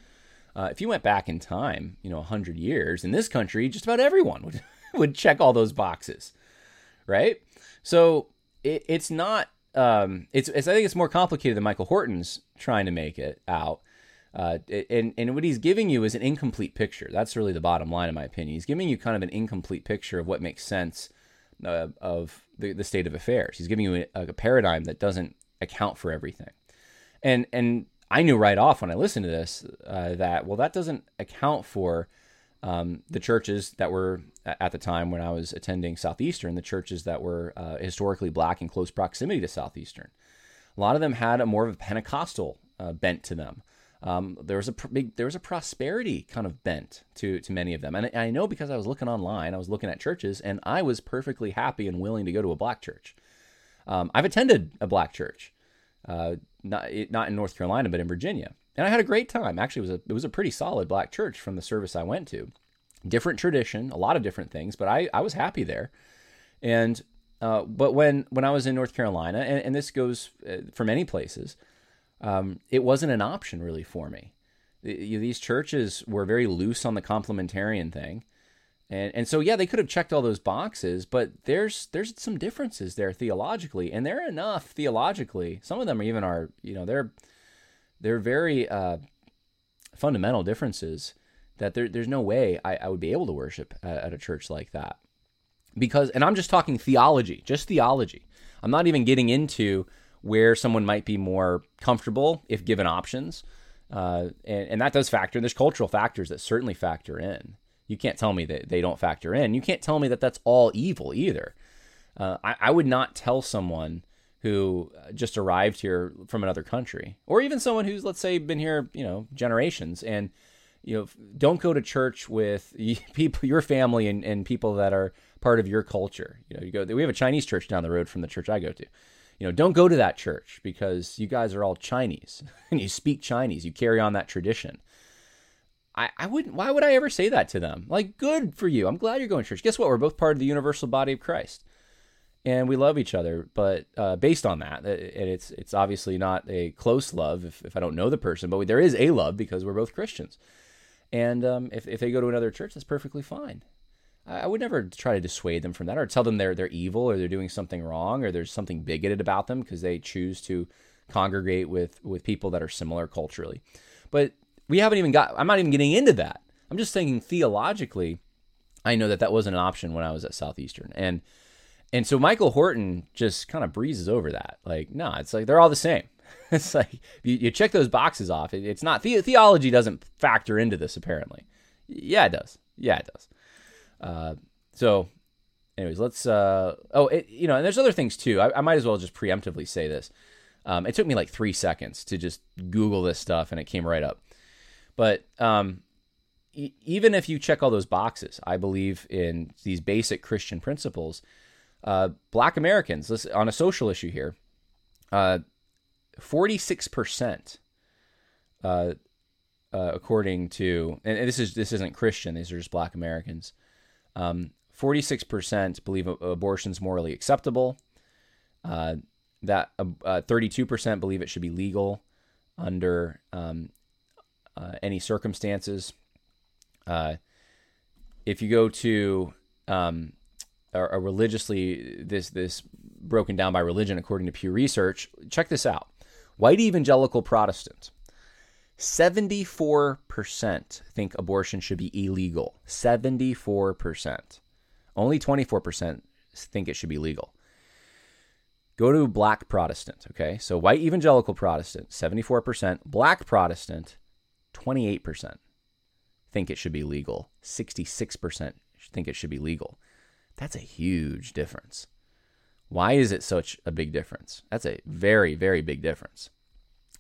Uh, if you went back in time, you know, 100 years in this country, just about everyone would, would check all those boxes, right? So it, it's not um, it's, it's I think it's more complicated than Michael Horton's trying to make it out. Uh, and and what he's giving you is an incomplete picture. That's really the bottom line, in my opinion. He's giving you kind of an incomplete picture of what makes sense uh, of the, the state of affairs. He's giving you a, a, paradigm that doesn't account for everything. And and I knew right off when I listened to this uh, that well, that doesn't account for um, the churches that were at the time when I was attending Southeastern, the churches that were uh, historically black in close proximity to Southeastern. A lot of them had a more of a Pentecostal uh, bent to them. Um, there was a pr- big, there was a prosperity kind of bent to to many of them, and I know because I was looking online, I was looking at churches, and I was perfectly happy and willing to go to a black church. Um, I've attended a black church. uh, not not in North Carolina, but in Virginia, and I had a great time. Actually, it was a it was a pretty solid black church from the service I went to. Different tradition, a lot of different things, but I I was happy there, and uh, but when when I was in North Carolina, and, and this goes uh, for many places, um, it wasn't an option really for me. These churches were very loose on the complementarian thing. And and so yeah, they could have checked all those boxes, but there's there's some differences there theologically, and they're enough theologically. Some of them even are you know they're they're very uh, fundamental differences that there, there's no way I, I would be able to worship at, at a church like that because and I'm just talking theology, just theology. I'm not even getting into where someone might be more comfortable if given options. Uh, and, and that does factor. There's cultural factors that certainly factor in. You can't tell me that they don't factor in. You can't tell me that that's all evil either. Uh, I, I, would not tell someone who just arrived here from another country, or even someone who's, let's say, been here, you know, generations, and you know, don't go to church with people, your family, and, and people that are part of your culture. You know, you go. We have a Chinese church down the road from the church I go to. You know, don't go to that church because you guys are all Chinese and you speak Chinese. You carry on that tradition. I, I wouldn't. Why would I ever say that to them? Like, good for you. I'm glad you're going to church. Guess what? We're both part of the universal body of Christ, and we love each other. But uh, based on that, and it's it's obviously not a close love if, if I don't know the person, but there is a love because we're both Christians. And um, if if they go to another church, that's perfectly fine. I, I would never try to dissuade them from that or tell them they're they're evil or they're doing something wrong or there's something bigoted about them because they choose to congregate with with people that are similar culturally. But we haven't even got, I'm not even getting into that. I'm just thinking theologically, I know that that wasn't an option when I was at Southeastern. And, and so Michael Horton just kind of breezes over that. Like, no, it's like they're all the same. it's like you, you check those boxes off. It, it's not the, theology doesn't factor into this apparently. Yeah, it does. Yeah, it does. Uh, so, anyways, let's. Uh, oh, it, you know, and there's other things too. I, I might as well just preemptively say this. Um, it took me like three seconds to just Google this stuff, and it came right up. But um, e- even if you check all those boxes, I believe in these basic Christian principles. Uh, black Americans, on a social issue here, uh, 46%, uh, uh, according to, and this is this isn't Christian; these are just Black Americans. Um, 46% believe abortion is morally acceptable. Uh, that uh, 32% believe it should be legal under um, uh, any circumstances. Uh, if you go to um, a, a, religiously this this broken down by religion according to Pew Research, check this out: white evangelical Protestant. 74% think abortion should be illegal. 74%. Only 24% think it should be legal. Go to black Protestant, okay? So white evangelical Protestant, 74%. Black Protestant, 28% think it should be legal, 66% think it should be legal. That's a huge difference. Why is it such a big difference? That's a very, very big difference.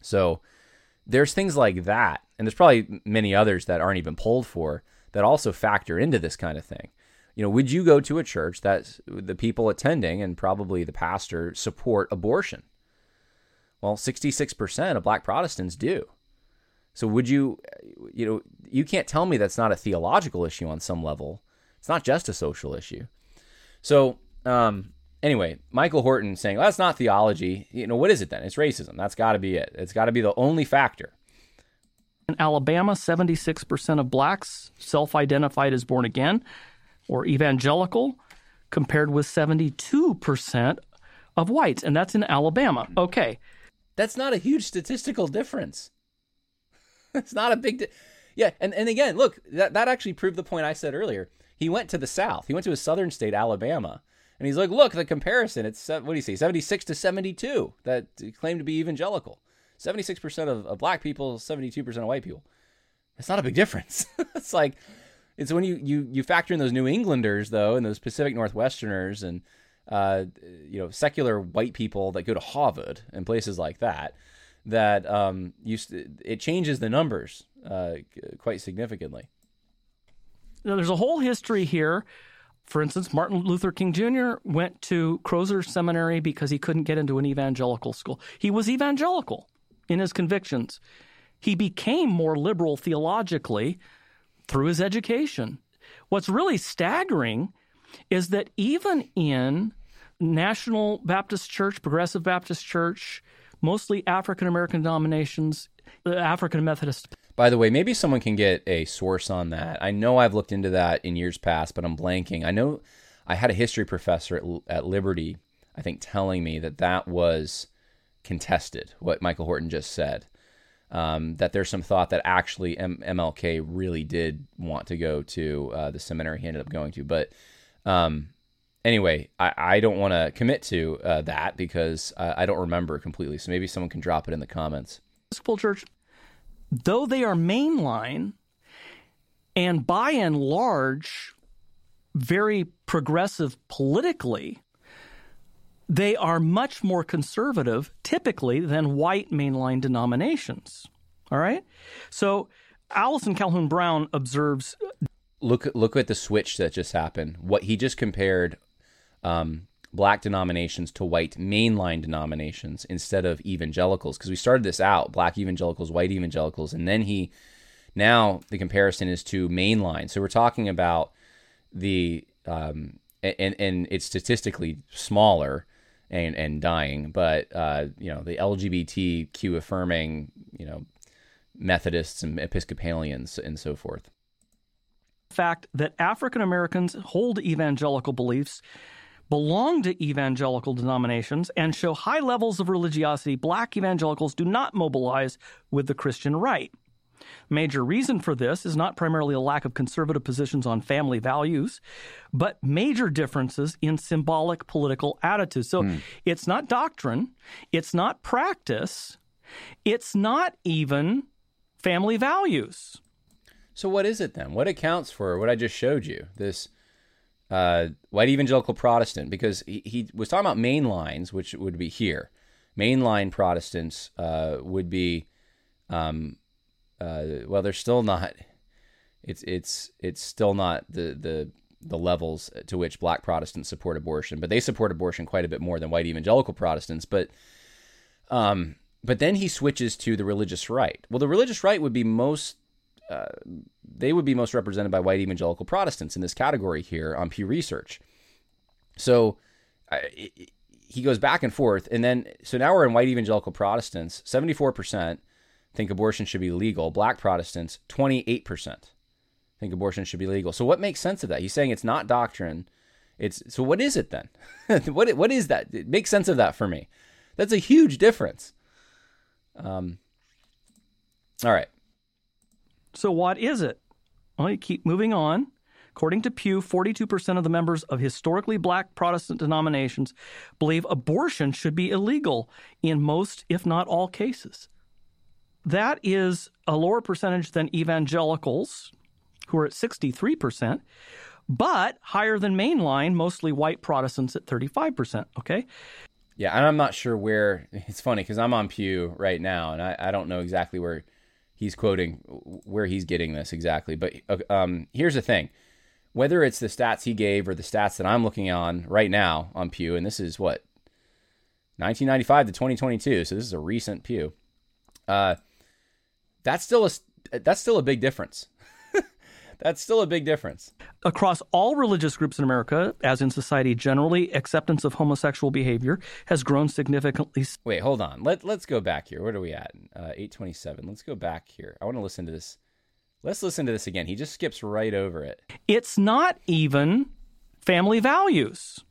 So there's things like that, and there's probably many others that aren't even pulled for that also factor into this kind of thing. You know, would you go to a church that the people attending and probably the pastor support abortion? Well, 66% of black Protestants do. So would you, you know, you can't tell me that's not a theological issue on some level. It's not just a social issue. So um, anyway, Michael Horton saying well, that's not theology. You know, what is it then? It's racism. That's got to be it. It's got to be the only factor. In Alabama, 76% of blacks self identified as born again or evangelical, compared with 72% of whites. And that's in Alabama. Okay. That's not a huge statistical difference. it's not a big. Di- yeah, and, and again, look, that, that actually proved the point I said earlier. He went to the South. He went to a southern state, Alabama, and he's like, look, the comparison. It's what do you say, seventy six to seventy two that claim to be evangelical. Seventy six percent of black people, seventy two percent of white people. It's not a big difference. it's like it's when you you you factor in those New Englanders though, and those Pacific Northwesterners, and uh, you know secular white people that go to Harvard and places like that that um, you, it changes the numbers uh, quite significantly. Now, there's a whole history here For instance, Martin Luther King Jr. went to Crozer Seminary because he couldn't get into an evangelical school. He was evangelical in his convictions. He became more liberal theologically through his education. What's really staggering is that even in National Baptist Church, Progressive Baptist Church, mostly African American denominations, African Methodist. By the way, maybe someone can get a source on that. I know I've looked into that in years past, but I'm blanking. I know I had a history professor at, at Liberty, I think, telling me that that was contested, what Michael Horton just said. Um, that there's some thought that actually M- MLK really did want to go to uh, the seminary he ended up going to. But um, anyway, I, I don't want to commit to uh, that because I, I don't remember completely. So maybe someone can drop it in the comments. Episcopal Church, though they are mainline and by and large very progressive politically, they are much more conservative typically than white mainline denominations. All right? So Allison Calhoun Brown observes look look at the switch that just happened. What he just compared um, black denominations to white mainline denominations instead of evangelicals because we started this out black evangelicals, white evangelicals, and then he now the comparison is to mainline. So we're talking about the um, and and it's statistically smaller and and dying, but uh, you know the LGBTQ affirming you know Methodists and Episcopalians and so forth. Fact that African Americans hold evangelical beliefs belong to evangelical denominations and show high levels of religiosity, black evangelicals do not mobilize with the Christian right. Major reason for this is not primarily a lack of conservative positions on family values, but major differences in symbolic political attitudes. So mm. it's not doctrine, it's not practice, it's not even family values. So what is it then? What accounts for what I just showed you? This uh, white evangelical Protestant, because he, he, was talking about main lines, which would be here. Mainline Protestants uh, would be um, uh, well, they're still not. It's it's it's still not the the the levels to which Black Protestants support abortion, but they support abortion quite a bit more than white evangelical Protestants. But um, but then he switches to the religious right. Well, the religious right would be most. Uh, they would be most represented by white evangelical Protestants in this category here on Pew Research. So I, he goes back and forth, and then so now we're in white evangelical Protestants. Seventy four percent think abortion should be legal. Black Protestants, 28% think abortion should be legal. So what makes sense of that? He's saying it's not doctrine. It's so what is it then? what what is that? It makes sense of that for me. That's a huge difference. Um all right. So what is it? Well, you keep moving on. According to Pew, 42% of the members of historically black Protestant denominations believe abortion should be illegal in most, if not all, cases that is a lower percentage than evangelicals, who are at 63%, but higher than mainline, mostly white Protestants at 35%. Okay. Yeah, and I'm not sure where it's funny because I'm on Pew right now, and I, I don't know exactly where he's quoting, where he's getting this exactly. But uh, um, here's the thing whether it's the stats he gave or the stats that I'm looking on right now on Pew, and this is what 1995 to 2022, so this is a recent Pew. Uh, that's still a that's still a big difference. That's still a big difference. Across all religious groups in America, as in society generally, acceptance of homosexual behavior has grown significantly. Wait, hold on. Let let's go back here. Where are we at? Uh, Eight twenty seven. Let's go back here. I want to listen to this. Let's listen to this again. He just skips right over it. It's not even family values.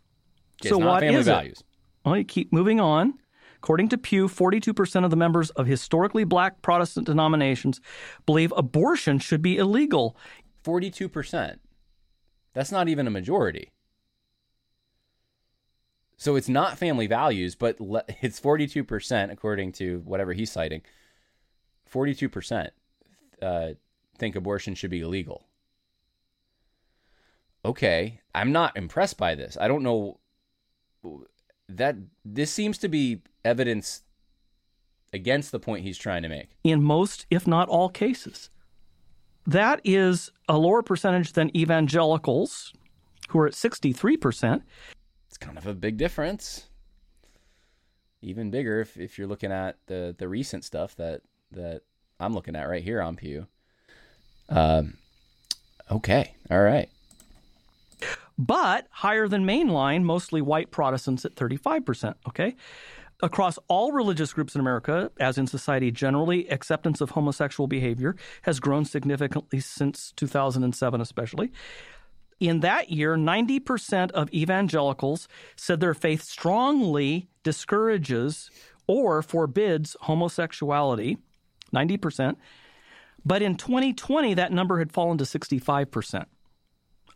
Okay, so what is values. it? Well, you keep moving on. According to Pew, 42% of the members of historically black Protestant denominations believe abortion should be illegal. 42%. That's not even a majority. So it's not family values, but it's 42%, according to whatever he's citing. 42% uh, think abortion should be illegal. Okay, I'm not impressed by this. I don't know that this seems to be evidence against the point he's trying to make. In most, if not all cases. That is a lower percentage than evangelicals, who are at 63%. It's kind of a big difference. Even bigger if, if you're looking at the, the recent stuff that, that I'm looking at right here on Pew. Um, okay. All right. But higher than mainline, mostly white Protestants at 35%. Okay. Across all religious groups in America, as in society generally, acceptance of homosexual behavior has grown significantly since 2007, especially. In that year, 90% of evangelicals said their faith strongly discourages or forbids homosexuality. 90%. But in 2020, that number had fallen to 65%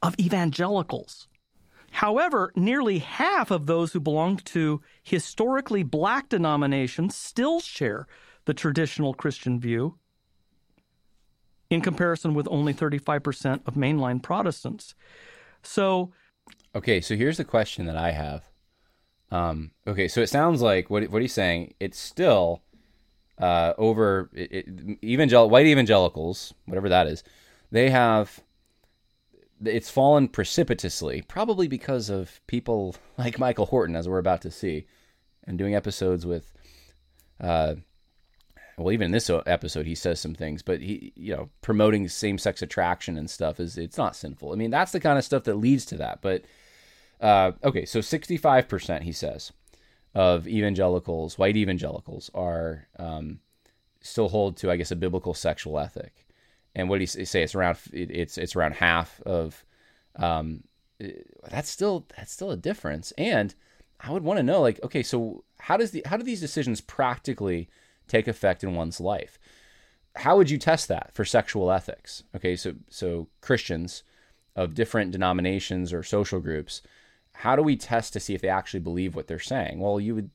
of evangelicals. However, nearly half of those who belong to historically black denominations still share the traditional Christian view, in comparison with only 35% of mainline Protestants. So, okay, so here's the question that I have. Um, okay, so it sounds like what what he's saying. It's still uh, over it, it, evangel white evangelicals, whatever that is. They have it's fallen precipitously, probably because of people like Michael Horton, as we're about to see, and doing episodes with, uh, well, even in this episode, he says some things, but he, you know, promoting same-sex attraction and stuff is it's not sinful. I mean, that's the kind of stuff that leads to that. But uh, okay, so sixty-five percent, he says, of evangelicals, white evangelicals, are um, still hold to, I guess, a biblical sexual ethic and what do you say? It's around it's it's around half of. Um, that's still that's still a difference, and I would want to know like okay, so how does the how do these decisions practically take effect in one's life? How would you test that for sexual ethics? Okay, so so Christians of different denominations or social groups, how do we test to see if they actually believe what they're saying? Well, you would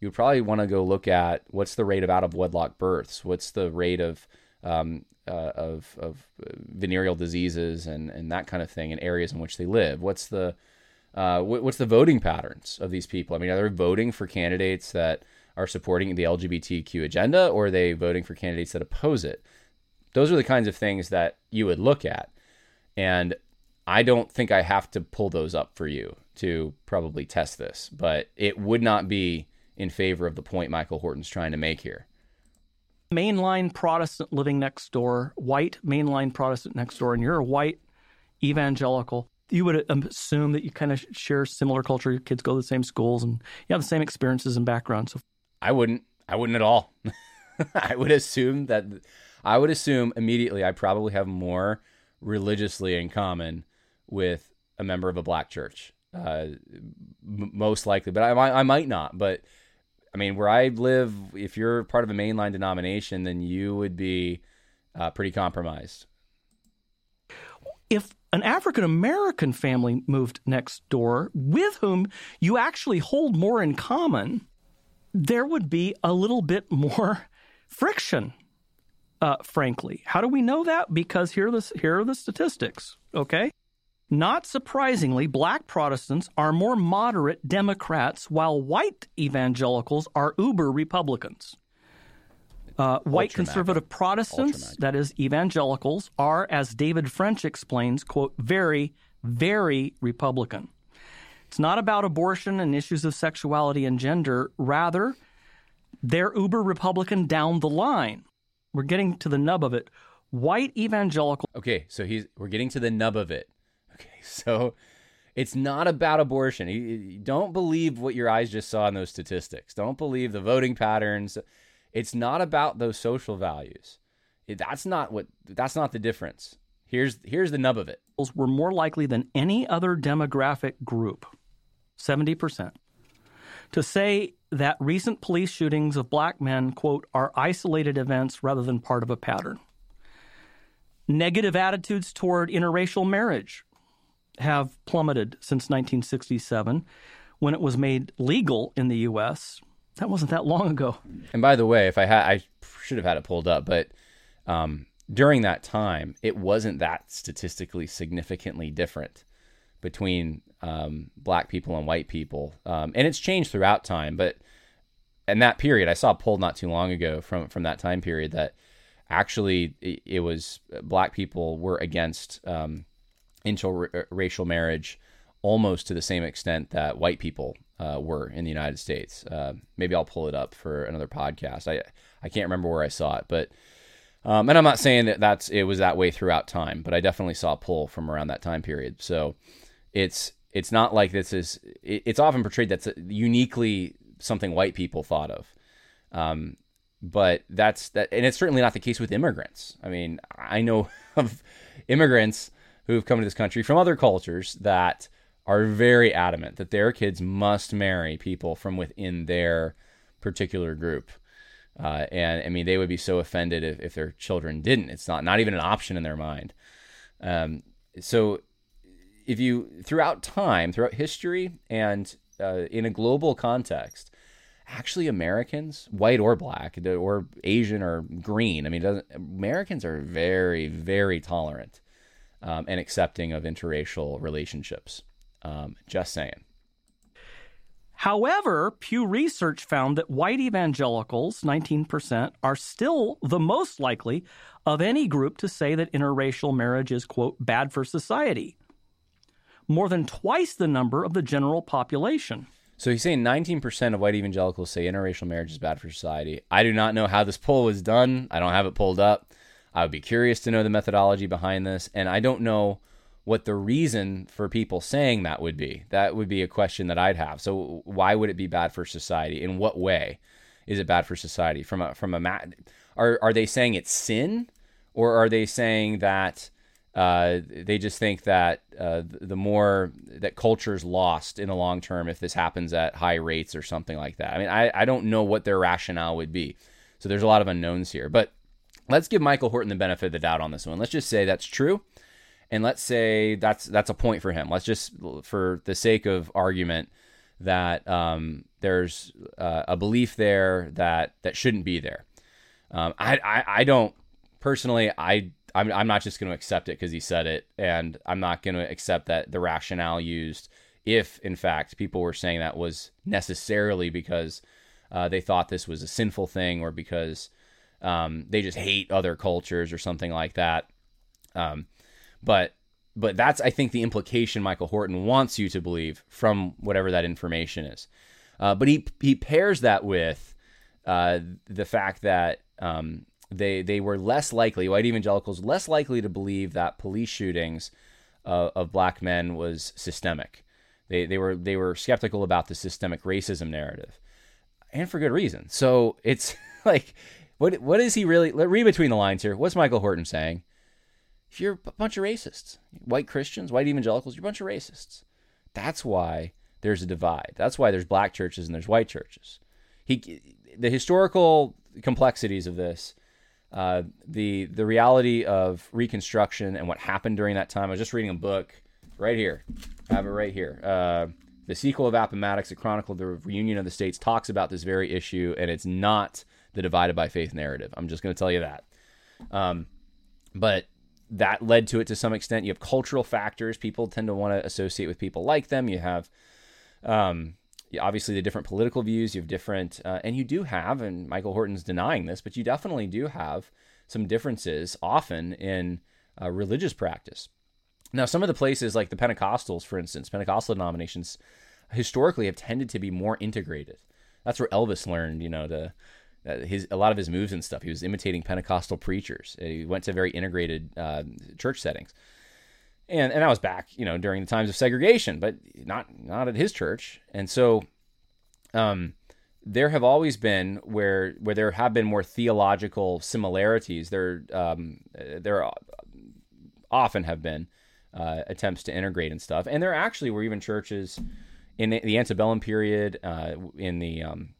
you would probably want to go look at what's the rate of out of wedlock births, what's the rate of um, uh, of, of venereal diseases and, and that kind of thing in areas in which they live? What's the uh, what's the voting patterns of these people? I mean, are they voting for candidates that are supporting the LGBTQ agenda, or are they voting for candidates that oppose it? Those are the kinds of things that you would look at, and I don't think I have to pull those up for you to probably test this, but it would not be in favor of the point Michael Horton's trying to make here mainline Protestant living next door, white mainline Protestant next door, and you're a white evangelical, you would assume that you kind of share similar culture. Your kids go to the same schools and you have the same experiences and backgrounds. So I wouldn't. I wouldn't at all. I would assume that I would assume immediately I probably have more religiously in common with a member of a black church. Uh, m- most likely, but I, I might not. But I mean, where I live, if you're part of a mainline denomination, then you would be uh, pretty compromised. If an African American family moved next door with whom you actually hold more in common, there would be a little bit more friction. Uh, frankly, how do we know that? Because here the here are the statistics. Okay, not surprisingly, black Protestants are more moderate Democrats, while white evangelicals are uber Republicans. Uh, white conservative Protestants, that is, evangelicals, are, as David French explains, quote, very, very Republican. It's not about abortion and issues of sexuality and gender. Rather, they're uber Republican down the line. We're getting to the nub of it. White evangelical. Okay, so he's we're getting to the nub of it. So it's not about abortion. You, don't believe what your eyes just saw in those statistics. Don't believe the voting patterns. It's not about those social values. That's not what. That's not the difference. Here's here's the nub of it. Were more likely than any other demographic group, seventy percent, to say that recent police shootings of black men quote are isolated events rather than part of a pattern. Negative attitudes toward interracial marriage have plummeted since 1967 when it was made legal in the U.S. That wasn't that long ago. And by the way, if I had, I should have had it pulled up, but um, during that time, it wasn't that statistically significantly different between um, black people and white people, um, and it's changed throughout time. But in that period, I saw a poll not too long ago from from that time period that actually it, it was black people were against um, interracial marriage almost to the same extent that white people uh, were in the United States. Uh, maybe I'll pull it up for another podcast. I I can't remember where I saw it, but um, and I'm not saying that that's it was that way throughout time, but I definitely saw a pull from around that time period. So it's it's not like this is it, it's often portrayed that's uniquely something white people thought of. Um, but that's that, and it's certainly not the case with immigrants. I mean, I know of immigrants who have come to this country from other cultures that are very adamant that their kids must marry people from within their particular group. Uh, and I mean, they would be so offended if, if their children didn't. It's not not even an option in their mind. Um, so, if you throughout time, throughout history, and uh, in a global context, actually Americans, white or black, or Asian or green, I mean, Americans are very, very tolerant um, and accepting of interracial relationships. Um, just saying. However, Pew Research found that white evangelicals, 19%, are still the most likely of any group to say that interracial marriage is, quote, bad for society. More than twice the number of the general population. So he's saying 19% of white evangelicals say interracial marriage is bad for society. I do not know how this poll was done. I don't have it pulled up. I would be curious to know the methodology behind this. And I don't know what the reason for people saying that would be. That would be a question that I'd have. So why would it be bad for society? In what way is it bad for society? From a from a ma- are are they saying it's sin, or are they saying that uh, they just think that uh, the more that culture's lost in the long term if this happens at high rates or something like that? I mean, I, I don't know what their rationale would be. So there's a lot of unknowns here. But let's give Michael Horton the benefit of the doubt on this one. Let's just say that's true and let's say that's that's a point for him. Let's just, for the sake of argument, that um, there's uh, a belief there that that shouldn't be there. Um, I, I, I don't personally I I'm, I'm not just going to accept it because he said it, and I'm not going to accept that the rationale used, if in fact people were saying that was necessarily because uh, they thought this was a sinful thing or because um, they just hate other cultures or something like that. Um, but but that's I think the implication Michael Horton wants you to believe from whatever that information is. Uh, but he he pairs that with uh, the fact that um, they they were less likely white evangelicals less likely to believe that police shootings uh, of black men was systemic. They they were they were skeptical about the systemic racism narrative, and for good reason. So it's like what what is he really? Let read between the lines here. What's Michael Horton saying? if you're a bunch of racists, white Christians, white evangelicals, you're a bunch of racists. That's why there's a divide. That's why there's black churches and there's white churches. He, the historical complexities of this, uh, the the reality of Reconstruction and what happened during that time. I was just reading a book right here. I have it right here. Uh, the sequel of Appomattox, a chronicle of the reunion of the states, talks about this very issue, and it's not the divided by faith narrative. I'm just going to tell you that. Um, but that led to it to some extent. You have cultural factors. People tend to want to associate with people like them. You have, um, obviously, the different political views. You have different, uh, and you do have, and Michael Horton's denying this, but you definitely do have some differences often in uh, religious practice. Now, some of the places like the Pentecostals, for instance, Pentecostal denominations historically have tended to be more integrated. That's where Elvis learned, you know, to his a lot of his moves and stuff. He was imitating Pentecostal preachers. He went to very integrated uh, church settings, and and that was back you know during the times of segregation, but not not at his church. And so, um, there have always been where where there have been more theological similarities. There um, there often have been uh, attempts to integrate and stuff, and there actually were even churches in the, the antebellum period, uh, in the um,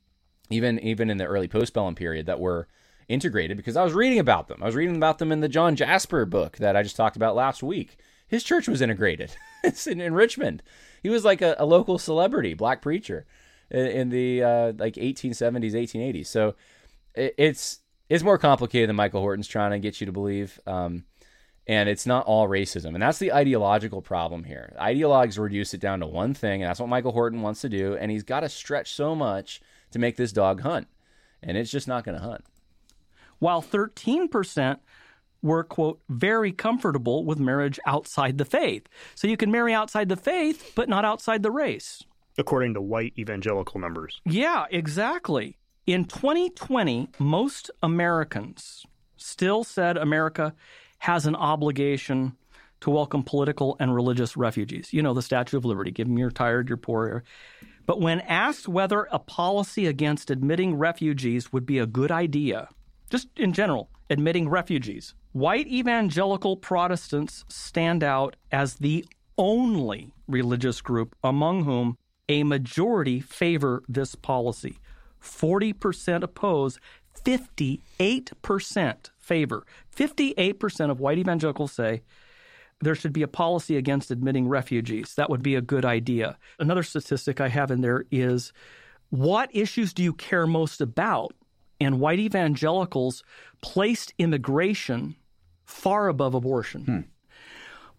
even even in the early postbellum period that were integrated because I was reading about them. I was reading about them in the John Jasper book that I just talked about last week. His church was integrated. it's in, in, Richmond. He was like a, a local celebrity, black preacher, in, in the uh, like 1870s, 1880s. So it, it's it's more complicated than Michael Horton's trying to get you to believe. Um, and it's not all racism. And that's the ideological problem here. Ideologues reduce it down to one thing, and that's what Michael Horton wants to do. And he's got to stretch so much to make this dog hunt. And it's just not going to hunt. While 13% were, quote, very comfortable with marriage outside the faith. So you can marry outside the faith, but not outside the race. According to white evangelical numbers. Yeah, exactly. In 2020, most Americans still said America has an obligation to welcome political and religious refugees. You know, the Statue of Liberty give them you're tired, you're poor. But when asked whether a policy against admitting refugees would be a good idea, just in general, admitting refugees, white evangelical Protestants stand out as the only religious group among whom a majority favor this policy. 40% oppose, 58% favor. 58% of white evangelicals say there should be a policy against admitting refugees. That would be a good idea. Another statistic I have in there is what issues do you care most about? And white evangelicals placed immigration far above abortion. Hmm.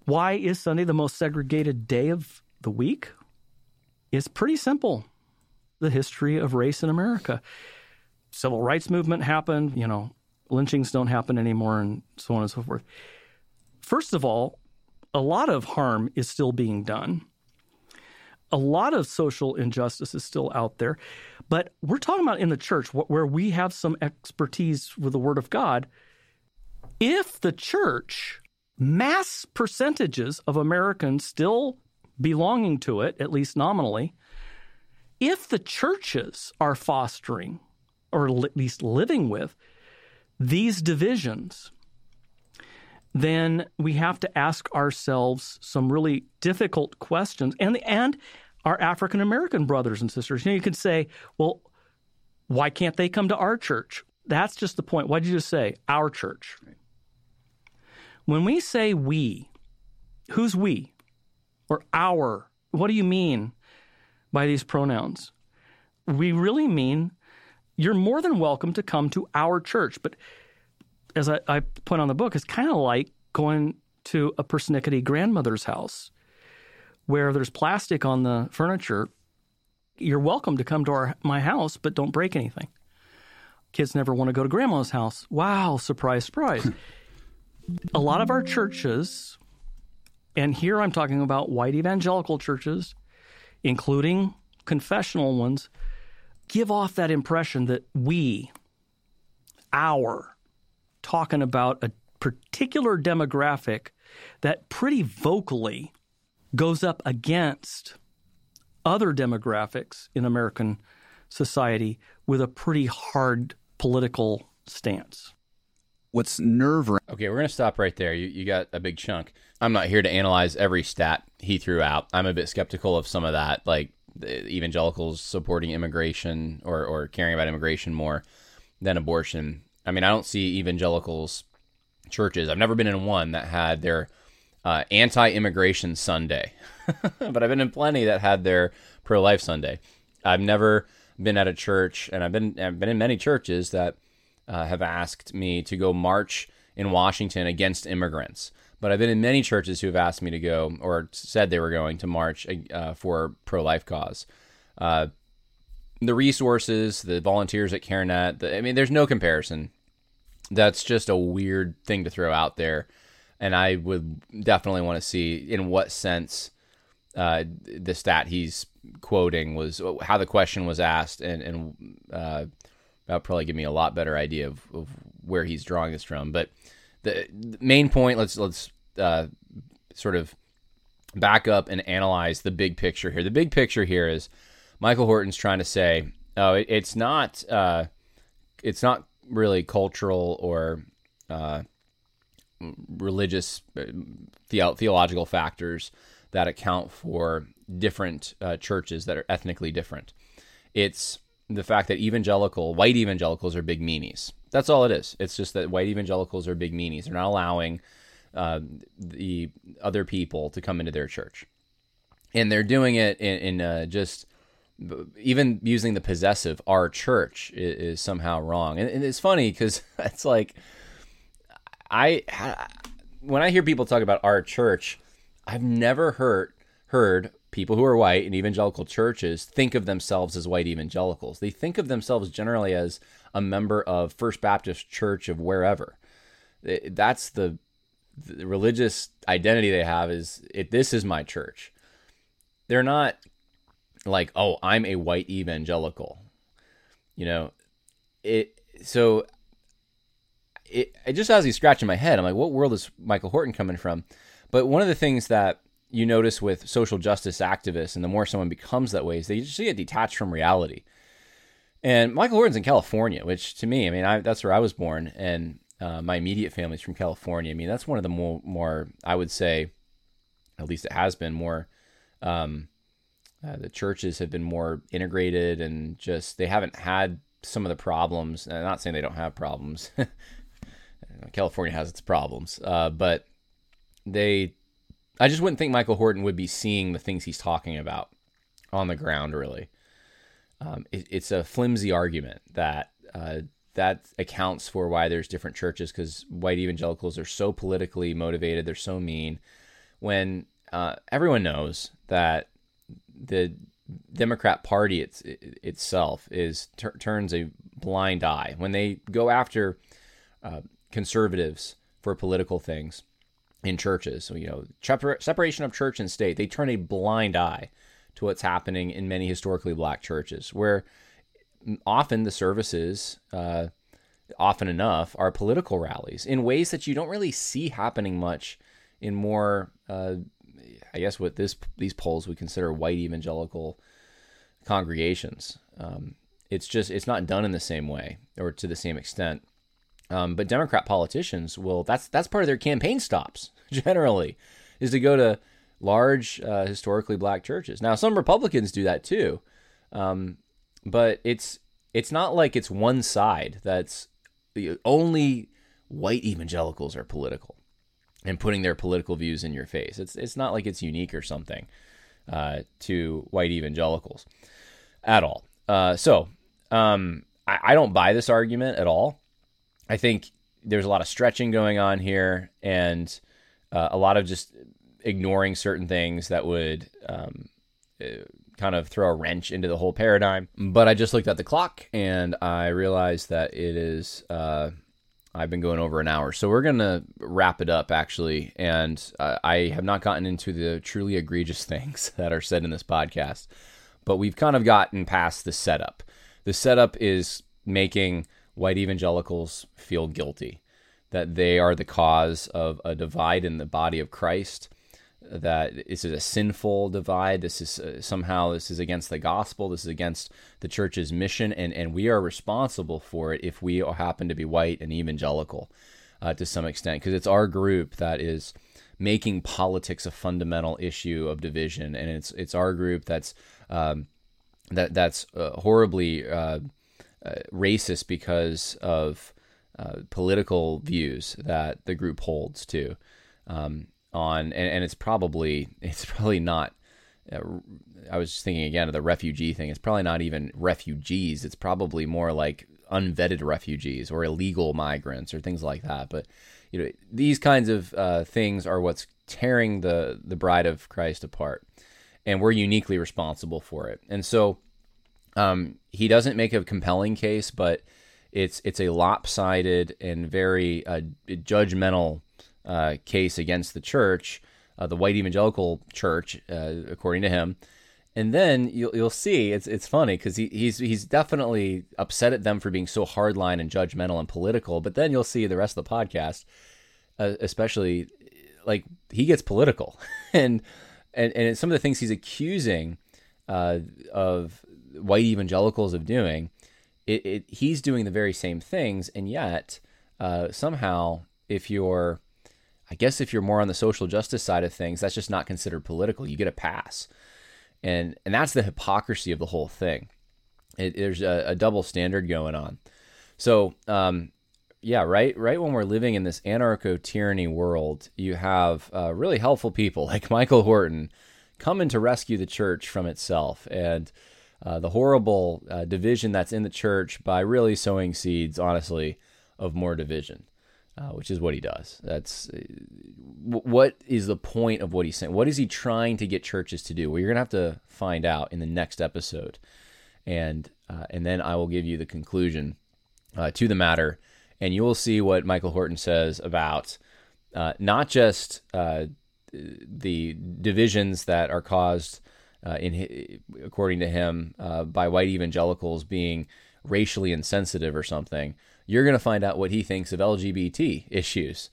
Why is Sunday the most segregated day of the week? It's pretty simple. The history of race in America. Civil rights movement happened, you know, lynchings don't happen anymore and so on and so forth. First of all, a lot of harm is still being done. A lot of social injustice is still out there. But we're talking about in the church where we have some expertise with the Word of God. If the church, mass percentages of Americans still belonging to it, at least nominally, if the churches are fostering or at least living with these divisions, then we have to ask ourselves some really difficult questions. And, and our African American brothers and sisters, you know, you could say, well, why can't they come to our church? That's just the point. Why did you just say our church? When we say we, who's we? Or our? What do you mean by these pronouns? We really mean you're more than welcome to come to our church. But as I, I point on the book, it's kind of like going to a persnickety grandmother's house where there's plastic on the furniture. You're welcome to come to our, my house, but don't break anything. Kids never want to go to grandma's house. Wow, surprise, surprise. a lot of our churches, and here I'm talking about white evangelical churches, including confessional ones, give off that impression that we, our, talking about a particular demographic that pretty vocally goes up against other demographics in American society with a pretty hard political stance. What's nerve Okay, we're going to stop right there. You, you got a big chunk. I'm not here to analyze every stat he threw out. I'm a bit skeptical of some of that, like evangelicals supporting immigration or, or caring about immigration more than abortion. I mean, I don't see evangelicals churches. I've never been in one that had their uh, anti-immigration Sunday, but I've been in plenty that had their pro-life Sunday. I've never been at a church, and I've been I've been in many churches that uh, have asked me to go march in Washington against immigrants. But I've been in many churches who have asked me to go or said they were going to march uh, for pro-life cause. The resources, the volunteers at CareNet, the, I mean, there's no comparison. That's just a weird thing to throw out there. And I would definitely want to see in what sense uh, the stat he's quoting was how the question was asked, and, and uh, that'll probably give me a lot better idea of, of where he's drawing this from. But the, the main point, let's let's uh, sort of back up and analyze the big picture here. The big picture here is Michael Horton's trying to say, oh, it, it's not uh, it's not really cultural or uh, religious uh, the- theological factors that account for different uh, churches that are ethnically different. It's the fact that evangelical white evangelicals are big meanies. That's all it is. It's just that white evangelicals are big meanies. They're not allowing uh, the other people to come into their church, and they're doing it in, in uh, just even using the possessive our church is, is somehow wrong and, and it's funny because it's like i when i hear people talk about our church i've never heard heard people who are white in evangelical churches think of themselves as white evangelicals they think of themselves generally as a member of first baptist church of wherever That's the, the religious identity they have is it. This is my church. They're not like, oh, I'm a white evangelical. You know, it. So it, it just has me scratching my head. I'm like, what world is Michael Horton coming from? But one of the things that you notice with social justice activists, and the more someone becomes that way, is they just get detached from reality. And Michael Horton's in California, which to me, I mean, I, that's where I was born, and uh, my immediate family's from California. I mean, that's one of the more, more I would say, at least it has been more. Um, uh, the churches have been more integrated, and just they haven't had some of the problems. I'm not saying they don't have problems. California has its problems, uh, but they. I just wouldn't think Michael Horton would be seeing the things he's talking about on the ground, really um, it, it's a flimsy argument that uh, that accounts for why there's different churches because white evangelicals are so politically motivated, they're so mean. When uh, everyone knows that the Democrat Party it's, it, itself is ter- turns a blind eye when they go after uh, conservatives for political things in churches. So, you know, separation of church and state, they turn a blind eye to what's happening in many historically black churches, where often the services, uh, often enough, are political rallies in ways that you don't really see happening much in more, uh, I guess, what this these polls would consider white evangelical congregations. Um, it's just it's not done in the same way or to the same extent. Um, but Democrat politicians will that's that's part of their campaign stops generally is to go to large uh, historically black churches. Now, some Republicans do that too, um, but it's it's not like it's one side that's the only white evangelicals are political and putting their political views in your face. It's it's not like it's unique or something uh, to white evangelicals at all. Uh, so um, I, I don't buy this argument at all. I think there's a lot of stretching going on here and uh, a lot of just ignoring certain things that would um, uh, kind of throw a wrench into the whole paradigm. But I just looked at the clock and I realized that it is. Uh, I've been going over an hour, so we're gonna wrap it up actually. And uh, I have not gotten into the truly egregious things that are said in this podcast, but we've kind of gotten past the setup. The setup is making white evangelicals feel guilty that they are the cause of a divide in the body of Christ that this is a sinful divide. This is uh, somehow this is against the gospel. This is against the church's mission, and and we are responsible for it if we happen to be white and evangelical uh, to some extent, because it's our group that is making politics a fundamental issue of division, and it's it's our group that's um, that that's uh, horribly uh, uh, racist because of uh, political views that the group holds to. Um, on, and, and it's probably it's probably not. Uh, I was just thinking again of the refugee thing. It's probably not even refugees. It's probably more like unvetted refugees or illegal migrants or things like that. But you know, these kinds of uh, things are what's tearing the the bride of Christ apart, and we're uniquely responsible for it. And so, um, he doesn't make a compelling case, but it's it's a lopsided and very uh, judgmental uh, case against the church, uh, the white evangelical church, uh, according to him. And then you'll you'll see it's it's funny because he, he's he's definitely upset at them for being so hardline and judgmental and political. But then you'll see the rest of the podcast, uh, especially like he gets political and and and some of the things he's accusing uh, of white evangelicals of doing, it, it, he's doing the very same things, and yet uh, somehow if you're I guess if you're more on the social justice side of things, that's just not considered political. You get a pass, and and that's the hypocrisy of the whole thing. It, there's a, a, double standard going on. So, um, yeah, right, right when we're living in this anarcho tyranny world, you have uh, really helpful people like Michael Horton coming to rescue the church from itself and uh, the horrible uh, division that's in the church by really sowing seeds, honestly, of more division uh, which is what he does. That's uh, what is the point of what he's saying. What is he trying to get churches to do? Well, you're gonna have to find out in the next episode, and uh, and then I will give you the conclusion uh, to the matter and you will see what Michael Horton says about uh, not just uh, the divisions that are caused, in according to him, by white evangelicals being racially insensitive or something. You're going to find out what he thinks of LGBT issues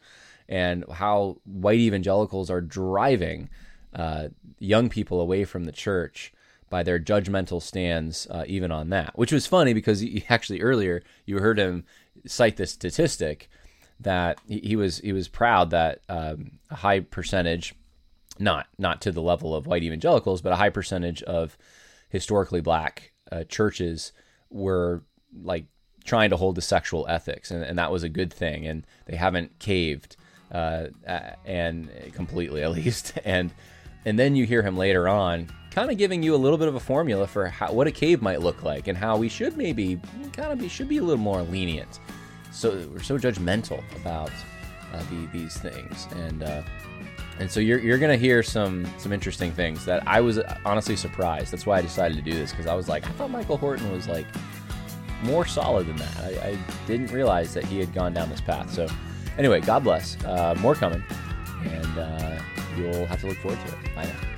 and how white evangelicals are driving uh, young people away from the church by their judgmental stands, uh, even on that. Which was funny because he, actually earlier you heard him cite this statistic that he, he was he was proud that um, a high percentage, not not to the level of white evangelicals, but a high percentage of historically black uh, churches were like trying to hold to sexual ethics, and, and that was a good thing, and they haven't caved, uh, and completely at least, and and then you hear him later on kind of giving you a little bit of a formula for how, what a cave might look like and how we should maybe kind of be should be a little more lenient. So we're so judgmental about uh, the, these things, and uh, and so you're you're gonna hear some some interesting things that I was honestly surprised. That's why I decided to do this because I was like, I thought Michael Horton was like more solid than that. I, I didn't realize that he had gone down this path. So anyway, God bless. Uh, more coming, and uh, you'll have to look forward to it. Bye now.